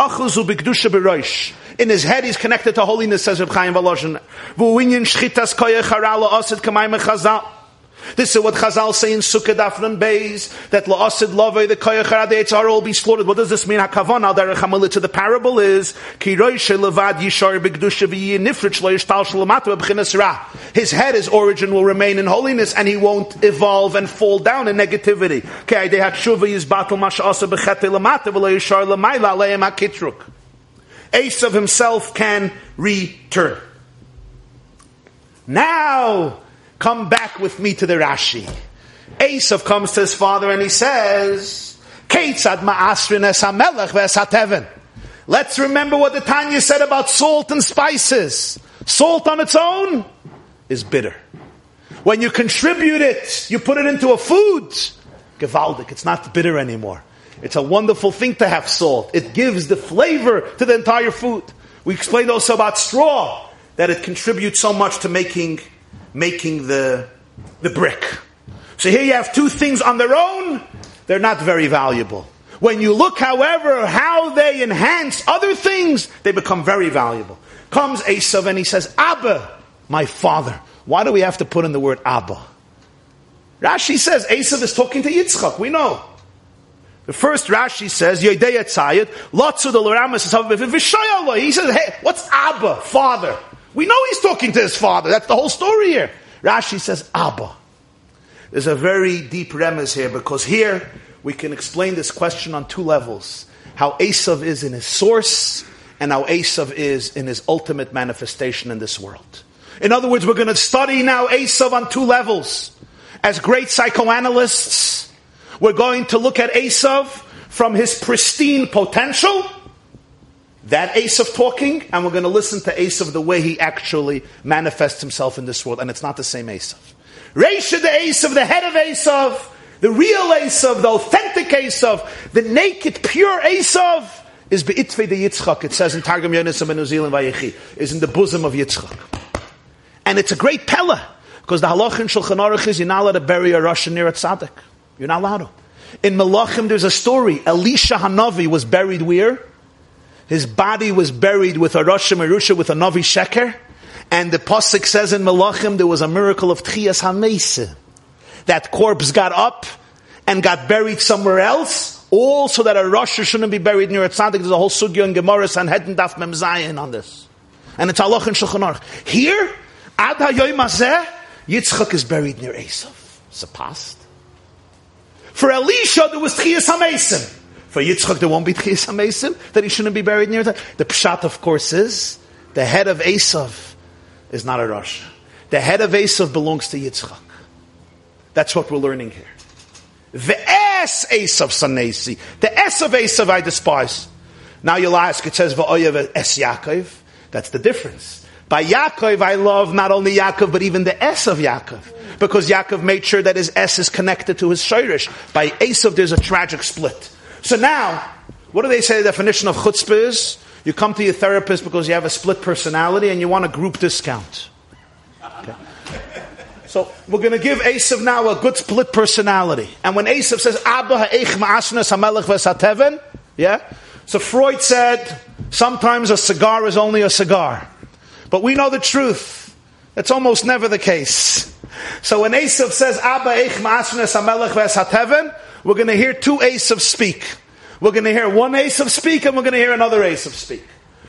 In his head, he's connected to holiness, says Reb Chaim Volozhin. V'uinyin shchitas. This is what Chazal say in Sukkah Dafnan Beis, that la'asid love the koyach harade are all be slaughtered. What does this mean? Hakavon al derech to The parable is, ki roishe levad yishar b'kedusha v'yi nifrich lo yishtal shalamatu b'chinas ra. His head, his origin will remain in holiness and he won't evolve and fall down in negativity. Esav himself can return. Now, come back with me to the Rashi. Esav comes to his father and he says, Let's remember what the Tanya said about salt and spices. Salt on its own is bitter. When you contribute it, you put it into a food, gewaldig, it's not bitter anymore. It's a wonderful thing to have salt. It gives the flavor to the entire food. We explained also about straw, that it contributes so much to making, making the, the brick. So here you have two things on their own, they're not very valuable. When you look, however, how they enhance other things, they become very valuable. Comes Esav and he says, Abba, my father. Why do we have to put in the word Abba? Rashi says Esav is talking to Yitzchak. We know. The first Rashi says, Yodei Tzayit, Lotzu the He says, hey, what's Abba, father? We know he's talking to his father. That's the whole story here. Rashi says, Abba. There's a very deep remes here because here we can explain this question on two levels. How Esav is in his source and how Esav is in his ultimate manifestation in this world. In other words, we're going to study now Esav on two levels. As great psychoanalysts, we're going to look at Esav from his pristine potential, that Esav talking, and we're going to listen to Esav the way he actually manifests himself in this world, and it's not the same Esav. Reisha the Esav, the head of Esav, the real Esav, the authentic Esav, the naked, pure Esav, is beitve de Yitzchak. It says in Targum Yonasan ben Uziel Vayechi, is in the bosom of Yitzchak. And it's a great pella, because the halach in Shulchan Aruch is you're not allowed to bury a Russian near a tzaddik. You're not allowed to. In Malachim, there's a story. Elisha Hanavi was buried where? His body was buried with a Rosh Merusha with a Navi Sheker. And the Pasuk says in Malachim there was a miracle of Tchias HaMeise. That corpse got up and got buried somewhere else, all so that a Rosh shouldn't be buried near a tzaddik. There's a whole sugya in Gemara and Daf Mem Zayin on this. And it's Allah and Shulchan Aruch. Here, Ad HaYoim Hazeh, Yitzchak is buried near Esav. It's a past. For Elisha, there was Tchias HaMesim. For Yitzchak, there won't be Tchias HaMesim, that he shouldn't be buried near that. The Pshat, of course, is the head of Esav is not a Rosh. The head of Esav belongs to Yitzchak. That's what we're learning here. The S Esav Sanesi. The S of Esav I despise. Now you'll ask, it says Va'oyev Es Yaakov. That's the difference. By Yaakov, I love not only Yaakov, but even the S of Yaakov. Because Yaakov made sure that his S is connected to his Shirish. By Esav, there's a tragic split. So now, what do they say the definition of chutzpah is? You come to your therapist because you have a split personality and you want a group discount. Okay. So we're going to give Esav now a good split personality. And when Esav says, Abba ma'asnas ha'melech yeah? So Freud said, sometimes a cigar is only a cigar. But we know the truth. It's almost never the case. So when Esav says, Abba eich ma'asnes hamelech we're going to hear two Esav speak. We're going to hear one Esav speak and we're going to hear another Esav speak.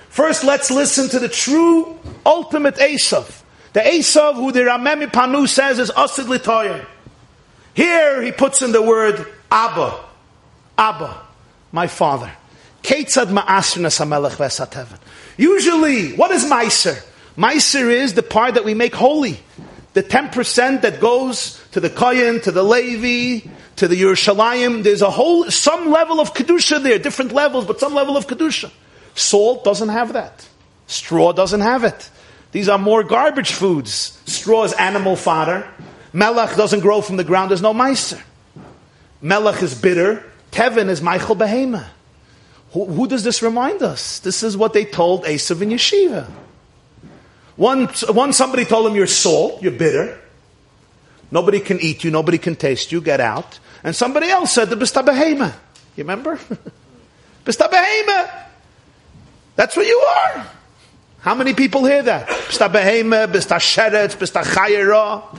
First, let's listen to the true, ultimate Esav. The Esav who the Rama MiPano says is Asid Litoyim. Here he puts in the word Abba. Abba, my father. Ketzad ma'asrinas hamelech v'esateven. Usually, what is Meiser? Meiser is the part that we make holy. The 10% that goes to the Kohen, to the Levi, to the Yerushalayim. There's a whole, some level of Kedusha there, different levels, but some level of Kedusha. Salt doesn't have that. Straw doesn't have it. These are more garbage foods. Straw is animal fodder. Melech doesn't grow from the ground, there's no Meiser. Melech is bitter. Teven is Michael Behema. Who, who, does this remind us? This is what they told Esav in Yeshiva. One, one somebody told him, You're salt, you're bitter. Nobody can eat you, nobody can taste you, get out. And somebody else said, The Bista Behema. You remember? Bista Behema. That's what you are. How many people hear that? Bista Behema, Bista Sheret, Bista Chayera.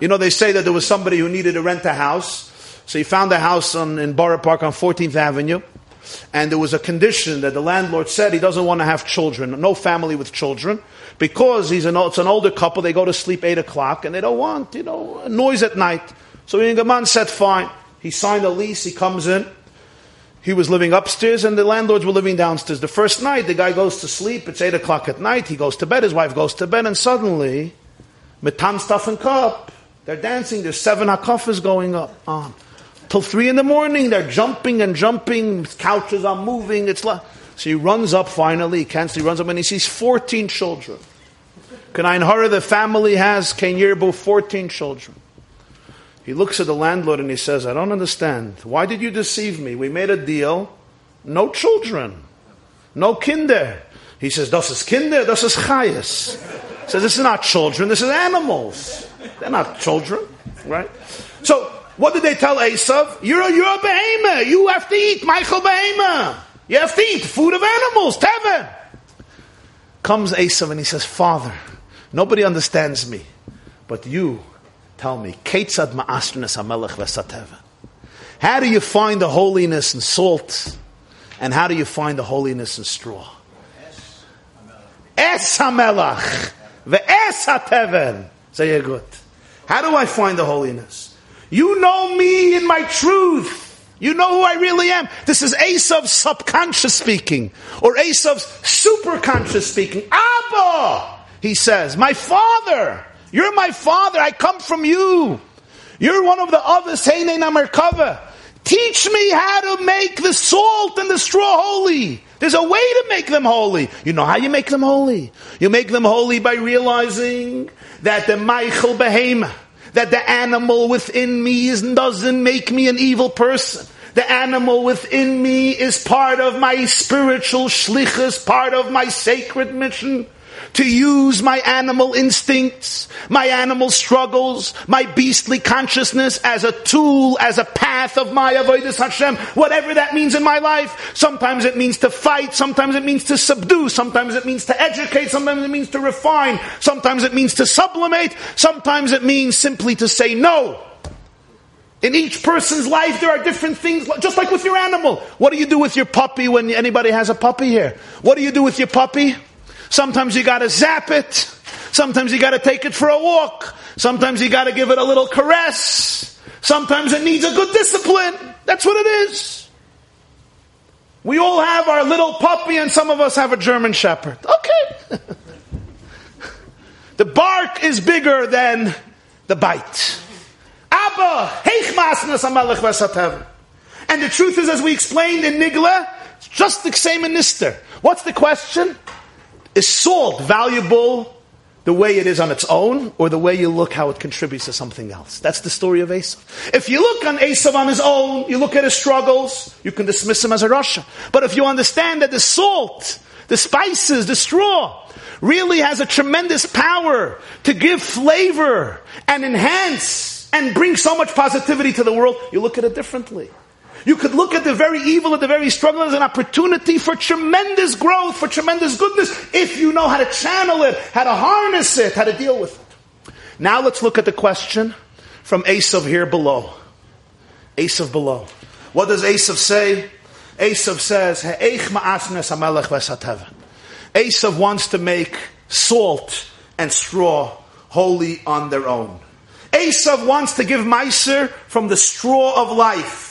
You know, they say that there was somebody who needed to rent a house. So he found a house on, in Borough Park on 14th Avenue. And there was a condition that the landlord said he doesn't want to have children, no family with children, because he's an, it's an older couple. They go to sleep 8 o'clock and they don't want, you know, noise at night. So Ingaman said, fine. He signed a lease. He comes in. He was living upstairs and the landlords were living downstairs. The first night, the guy goes to sleep. It's 8 o'clock at night. He goes to bed. His wife goes to bed. And suddenly, Mitan stuff and cup. They're dancing. There's seven hakafas going up on. Till three in the morning, they're jumping and jumping. Couches are moving. It's like, so he runs up finally. He can't see. Runs up and he sees 14 children. Kanain Hara, the family has Kenyirbu, 14 children. He looks at the landlord and he says, I don't understand. Why did you deceive me? We made a deal. No children. No kinder. He says, Das is kinder, das is chayas. He says, this is not children, this is animals. They're not children, right? So, what did they tell Esav? You're a, you're a behemoth. You have to eat Michael behemoth. You have to eat food of animals. Teven. Comes Esav and he says, Father, nobody understands me, but you tell me. How do you find the holiness in salt? And how do you find the holiness in straw? Es hamelach. Ve'es. Say it good. How do I find the holiness? You know me in my truth. You know who I really am. This is Esav's subconscious speaking, or Esav's superconscious speaking. Abba, he says, my father. You're my father. I come from you. You're one of the others. Teach me how to make the salt and the straw holy. There's a way to make them holy. You know how you make them holy? You make them holy by realizing that the Michael Behema, that the animal within me is, doesn't make me an evil person. The animal within me is part of my spiritual shlichus, part of my sacred mission to use my animal instincts, my animal struggles, my beastly consciousness as a tool, as a path of my avoidance Hashem, whatever that means in my life. Sometimes it means to fight, sometimes it means to subdue, sometimes it means to educate, sometimes it means to refine, sometimes it means to sublimate, sometimes it means simply to say no. In each person's life, there are different things, just like with your animal. What do you do with your puppy when anybody has a puppy here? What do you do with your puppy? Sometimes you gotta zap it. Sometimes you gotta take it for a walk. Sometimes you gotta give it a little caress. Sometimes it needs a good discipline. That's what it is. We all have our little puppy and some of us have a German shepherd. Okay. the bark is bigger than the bite. Abba, and the truth is, as we explained in Nigla, it's just the same in Nister. What's the question? Is salt valuable the way it is on its own, or the way you look how it contributes to something else? That's the story of Esav. If you look on Esav on his own, you look at his struggles, you can dismiss him as a rasha. But if you understand that the salt, the spices, the straw, really has a tremendous power to give flavor and enhance and bring so much positivity to the world, you look at it differently. You could look at the very evil and the very struggle as an opportunity for tremendous growth, for tremendous goodness, if you know how to channel it, how to harness it, how to deal with it. Now let's look at the question from Esav here below. Esav below. What does Esav say? Esav says, Esav wants to make salt and straw holy on their own. Esav wants to give Meiser from the straw of life,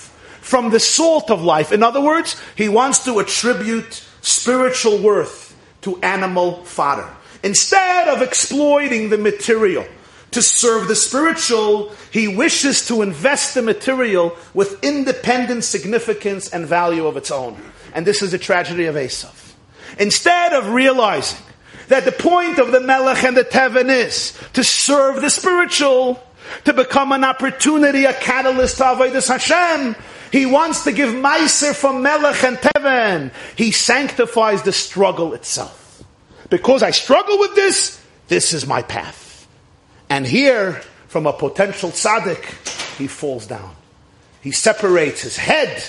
from the salt of life. In other words, he wants to attribute spiritual worth to animal fodder. Instead of exploiting the material to serve the spiritual, he wishes to invest the material with independent significance and value of its own. And this is the tragedy of Esav. Instead of realizing that the point of the Melech and the Teven is to serve the spiritual, to become an opportunity, a catalyst to Avodah Hashem, he wants to give Meiser from Melech and Teven. He sanctifies the struggle itself. Because I struggle with this, this is my path. And here, from a potential tzaddik, he falls down. He separates his head,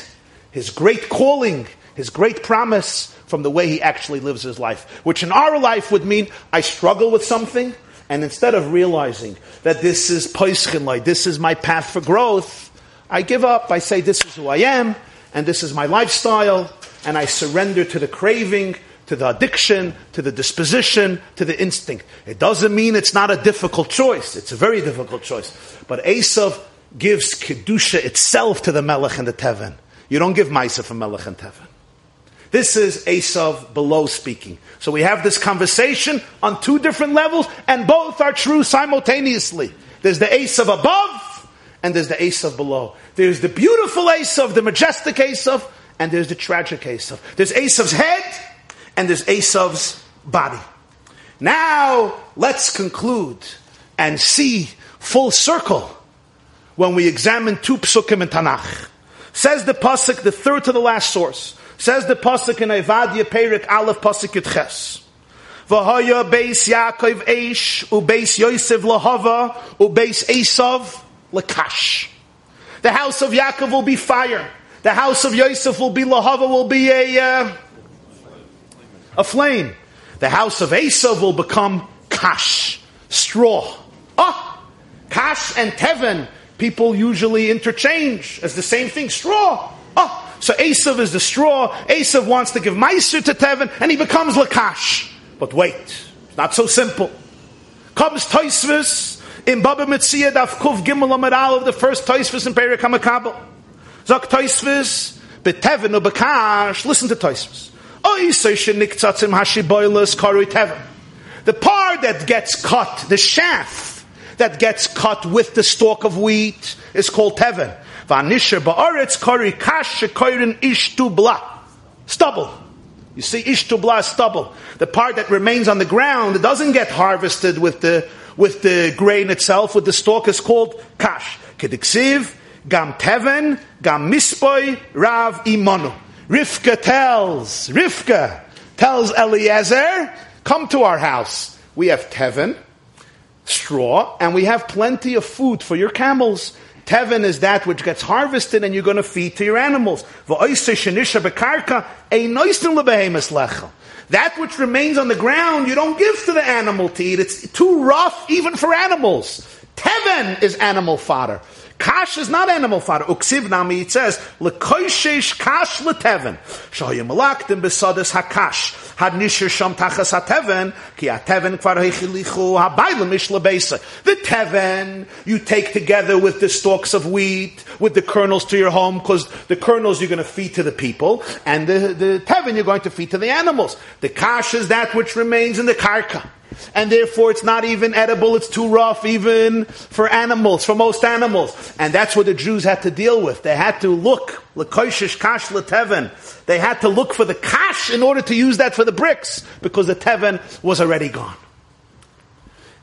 his great calling, his great promise, from the way he actually lives his life. Which in our life would mean I struggle with something, and instead of realizing that this is poischin this is my path for growth, I give up. I say, this is who I am, and this is my lifestyle, and I surrender to the craving, to the addiction, to the disposition, to the instinct. It doesn't mean it's not a difficult choice. It's a very difficult choice. But Esav gives Kedusha itself to the Melech and the Teven. You don't give Meiser for Melech and Teven. This is Esav below speaking. So we have this conversation on two different levels, and both are true simultaneously. There's the Esav above, and there's the Esav below. There's the beautiful Esav, the majestic Esav, and there's the tragic Esav. There's Esav's head, and there's Esav's body. Now, let's conclude and see full circle when we examine two psukim in Tanakh. Says the pasuk, the third to the last source. Says the pasuk in Evadia Perik Aleph pasuk Yitches. V'haya beis Yaakov Eish, ubeis Yosef Lahava, ubeis Esav lakash. The house of Yaakov will be fire. The house of Yosef will be lahava, will be a uh, a flame. The house of Esav will become kash, straw. Ah, kash and teven people usually interchange as the same thing, straw. Ah, so Esav is the straw. Esav wants to give meiser to teven, and he becomes lakash. But wait, it's not so simple. Comes Toisvis in Baba Mitzia Daf Kuf Gimel Amar of the first Toisvis in Perik HaMakabel. Zok Toisvis, Beteven or Bekash, listen to Toisvis. The part that gets cut, the shaft that gets cut with the stalk of wheat is called teven. Vanisher ba'aretz kari kash shekoirin ishtubla. Stubble. You see, ishtubla stubble. The part that remains on the ground it doesn't get harvested with the with the grain itself, with the stalk, is called kash. Kediksiv, gam teven, gam mispoy, rav imonu. Rivka tells, Rivka tells Eliezer, come to our house. We have teven, straw, and we have plenty of food for your camels. Teven is that which gets harvested and you're going to feed to your animals. That which remains on the ground, you don't give to the animal to eat. It's too rough even for animals. Teven is animal fodder. Kash is not animal fodder. Uksiv nami, it says, Lekoishesh kash leteven. Shoyim malaktim besadis hakash. Had nisher sham tachas hateven, ki hateven kvar heichilichu habaylam ish lebesa. The teven you take together with the stalks of wheat, with the kernels to your home, because the kernels you're going to feed to the people, and the, the teven you're going to feed to the animals. The kash is that which remains in the karka and therefore it's not even edible, it's too rough even for animals, for most animals. And that's what the Jews had to deal with. They had to look, kash leteven. They had to look for the kash in order to use that for the bricks, because the teven was already gone.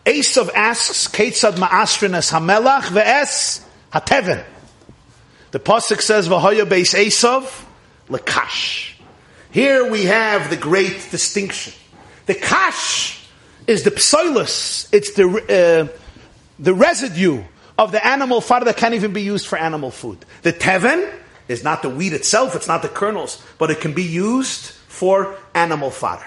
Esav asks, Ketzad ma'asrin es hamelach ve'es hateven. The Pasuk says, V'hoya beis Esav lekash. Here we have the great distinction. The kash is the psoilus. It's the, uh, the residue of the animal fodder that can't even be used for animal food. The teven is not the wheat itself, it's not the kernels, but it can be used for animal fodder.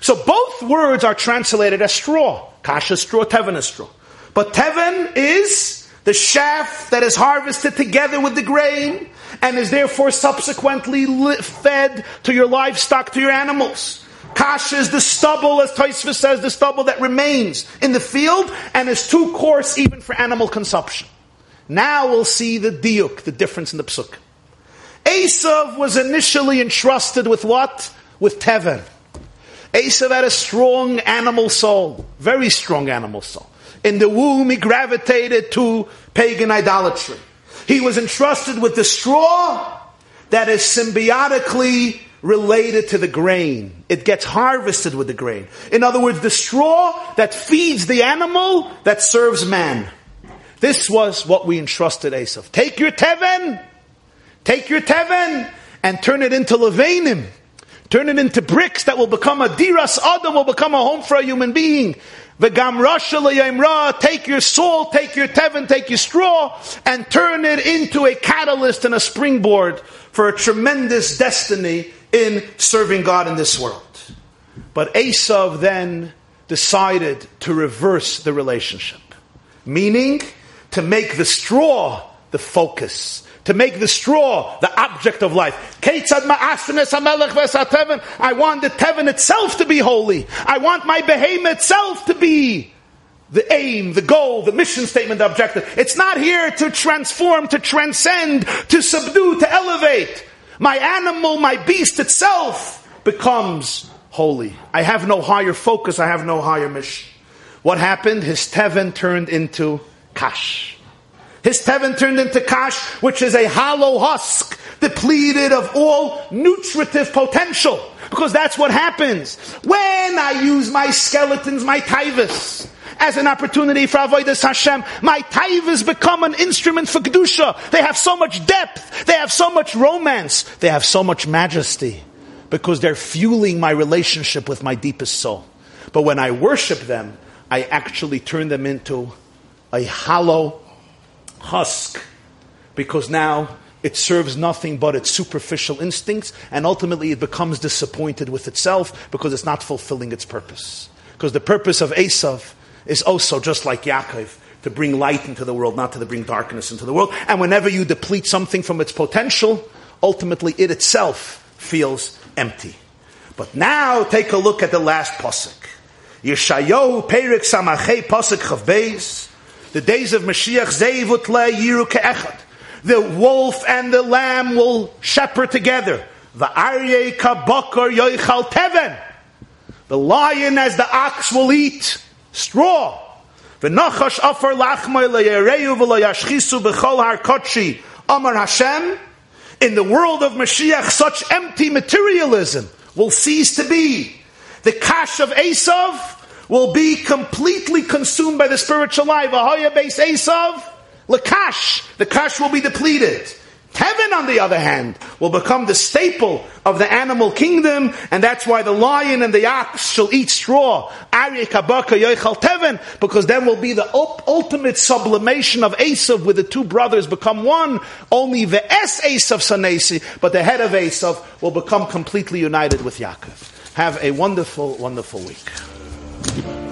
So both words are translated as straw. Kasha straw, teven is straw. But Teven is the chaff that is harvested together with the grain and is therefore subsequently fed to your livestock, to your animals. Kash is the stubble, as Taisva says, the stubble that remains in the field and is too coarse even for animal consumption. Now we'll see the diuk, the difference in the psuk. Esav was initially entrusted with what? With Teven. Esav had a strong animal soul, very strong animal soul. In the womb, he gravitated to pagan idolatry. He was entrusted with the straw that is symbiotically related to the grain. It gets harvested with the grain. In other words, the straw that feeds the animal that serves man. This was what we entrusted Esav. Take your teven, take your teven, and turn it into levanim. Turn it into bricks that will become a diras adam, will become a home for a human being. Take your soul, take your teven, take your straw, and turn it into a catalyst and a springboard for a tremendous destiny in serving God in this world. But Esav then decided to reverse the relationship, meaning to make the straw the focus, to make the straw the object of life. I want the Teven itself to be holy. I want my behemoth itself to be the aim, the goal, the mission statement, the objective. It's not here to transform, to transcend, to subdue, to elevate. My animal, my beast itself becomes holy. I have no higher focus, I have no higher mission. What happened? His Teven turned into Kash. His Teven turned into Kash, which is a hollow husk, depleted of all nutritive potential. Because that's what happens. When I use my skeletons, my tivus, as an opportunity for Avodah Hashem. My taivas become an instrument for Kedusha. They have so much depth. They have so much romance. They have so much majesty because they're fueling my relationship with my deepest soul. But when I worship them, I actually turn them into a hollow husk because now it serves nothing but its superficial instincts and ultimately it becomes disappointed with itself because it's not fulfilling its purpose. Because the purpose of Esav is also just like Yaakov, to bring light into the world, not to bring darkness into the world. And whenever you deplete something from its potential, ultimately it itself feels empty. But now take a look at the last pasuk. Yeshayahu Perik Samachei Pasuk Chavbeis. The days of Mashiach Zeivutle Yiru Ke'echad. The wolf and the lamb will shepherd together. The Aryeh Kabakar Yoichal Teven. The lion as the ox will eat straw. V'nachash afar lachmai le'yereyu v'lo'yashchisu b'chol har kotshi Amar Hashem, in the world of Mashiach, such empty materialism will cease to be. The kash of Esav will be completely consumed by the spiritual life. Ahoya base Esav, lakash, the kash will be depleted. Teven, on the other hand, will become the staple of the animal kingdom, and that's why the lion and the ox shall eat straw. Because then will be the ultimate sublimation of Esav, where the two brothers become one. Only the S Esav Sanesi, but the head of Esav will become completely united with Yaakov. Have a wonderful, wonderful week.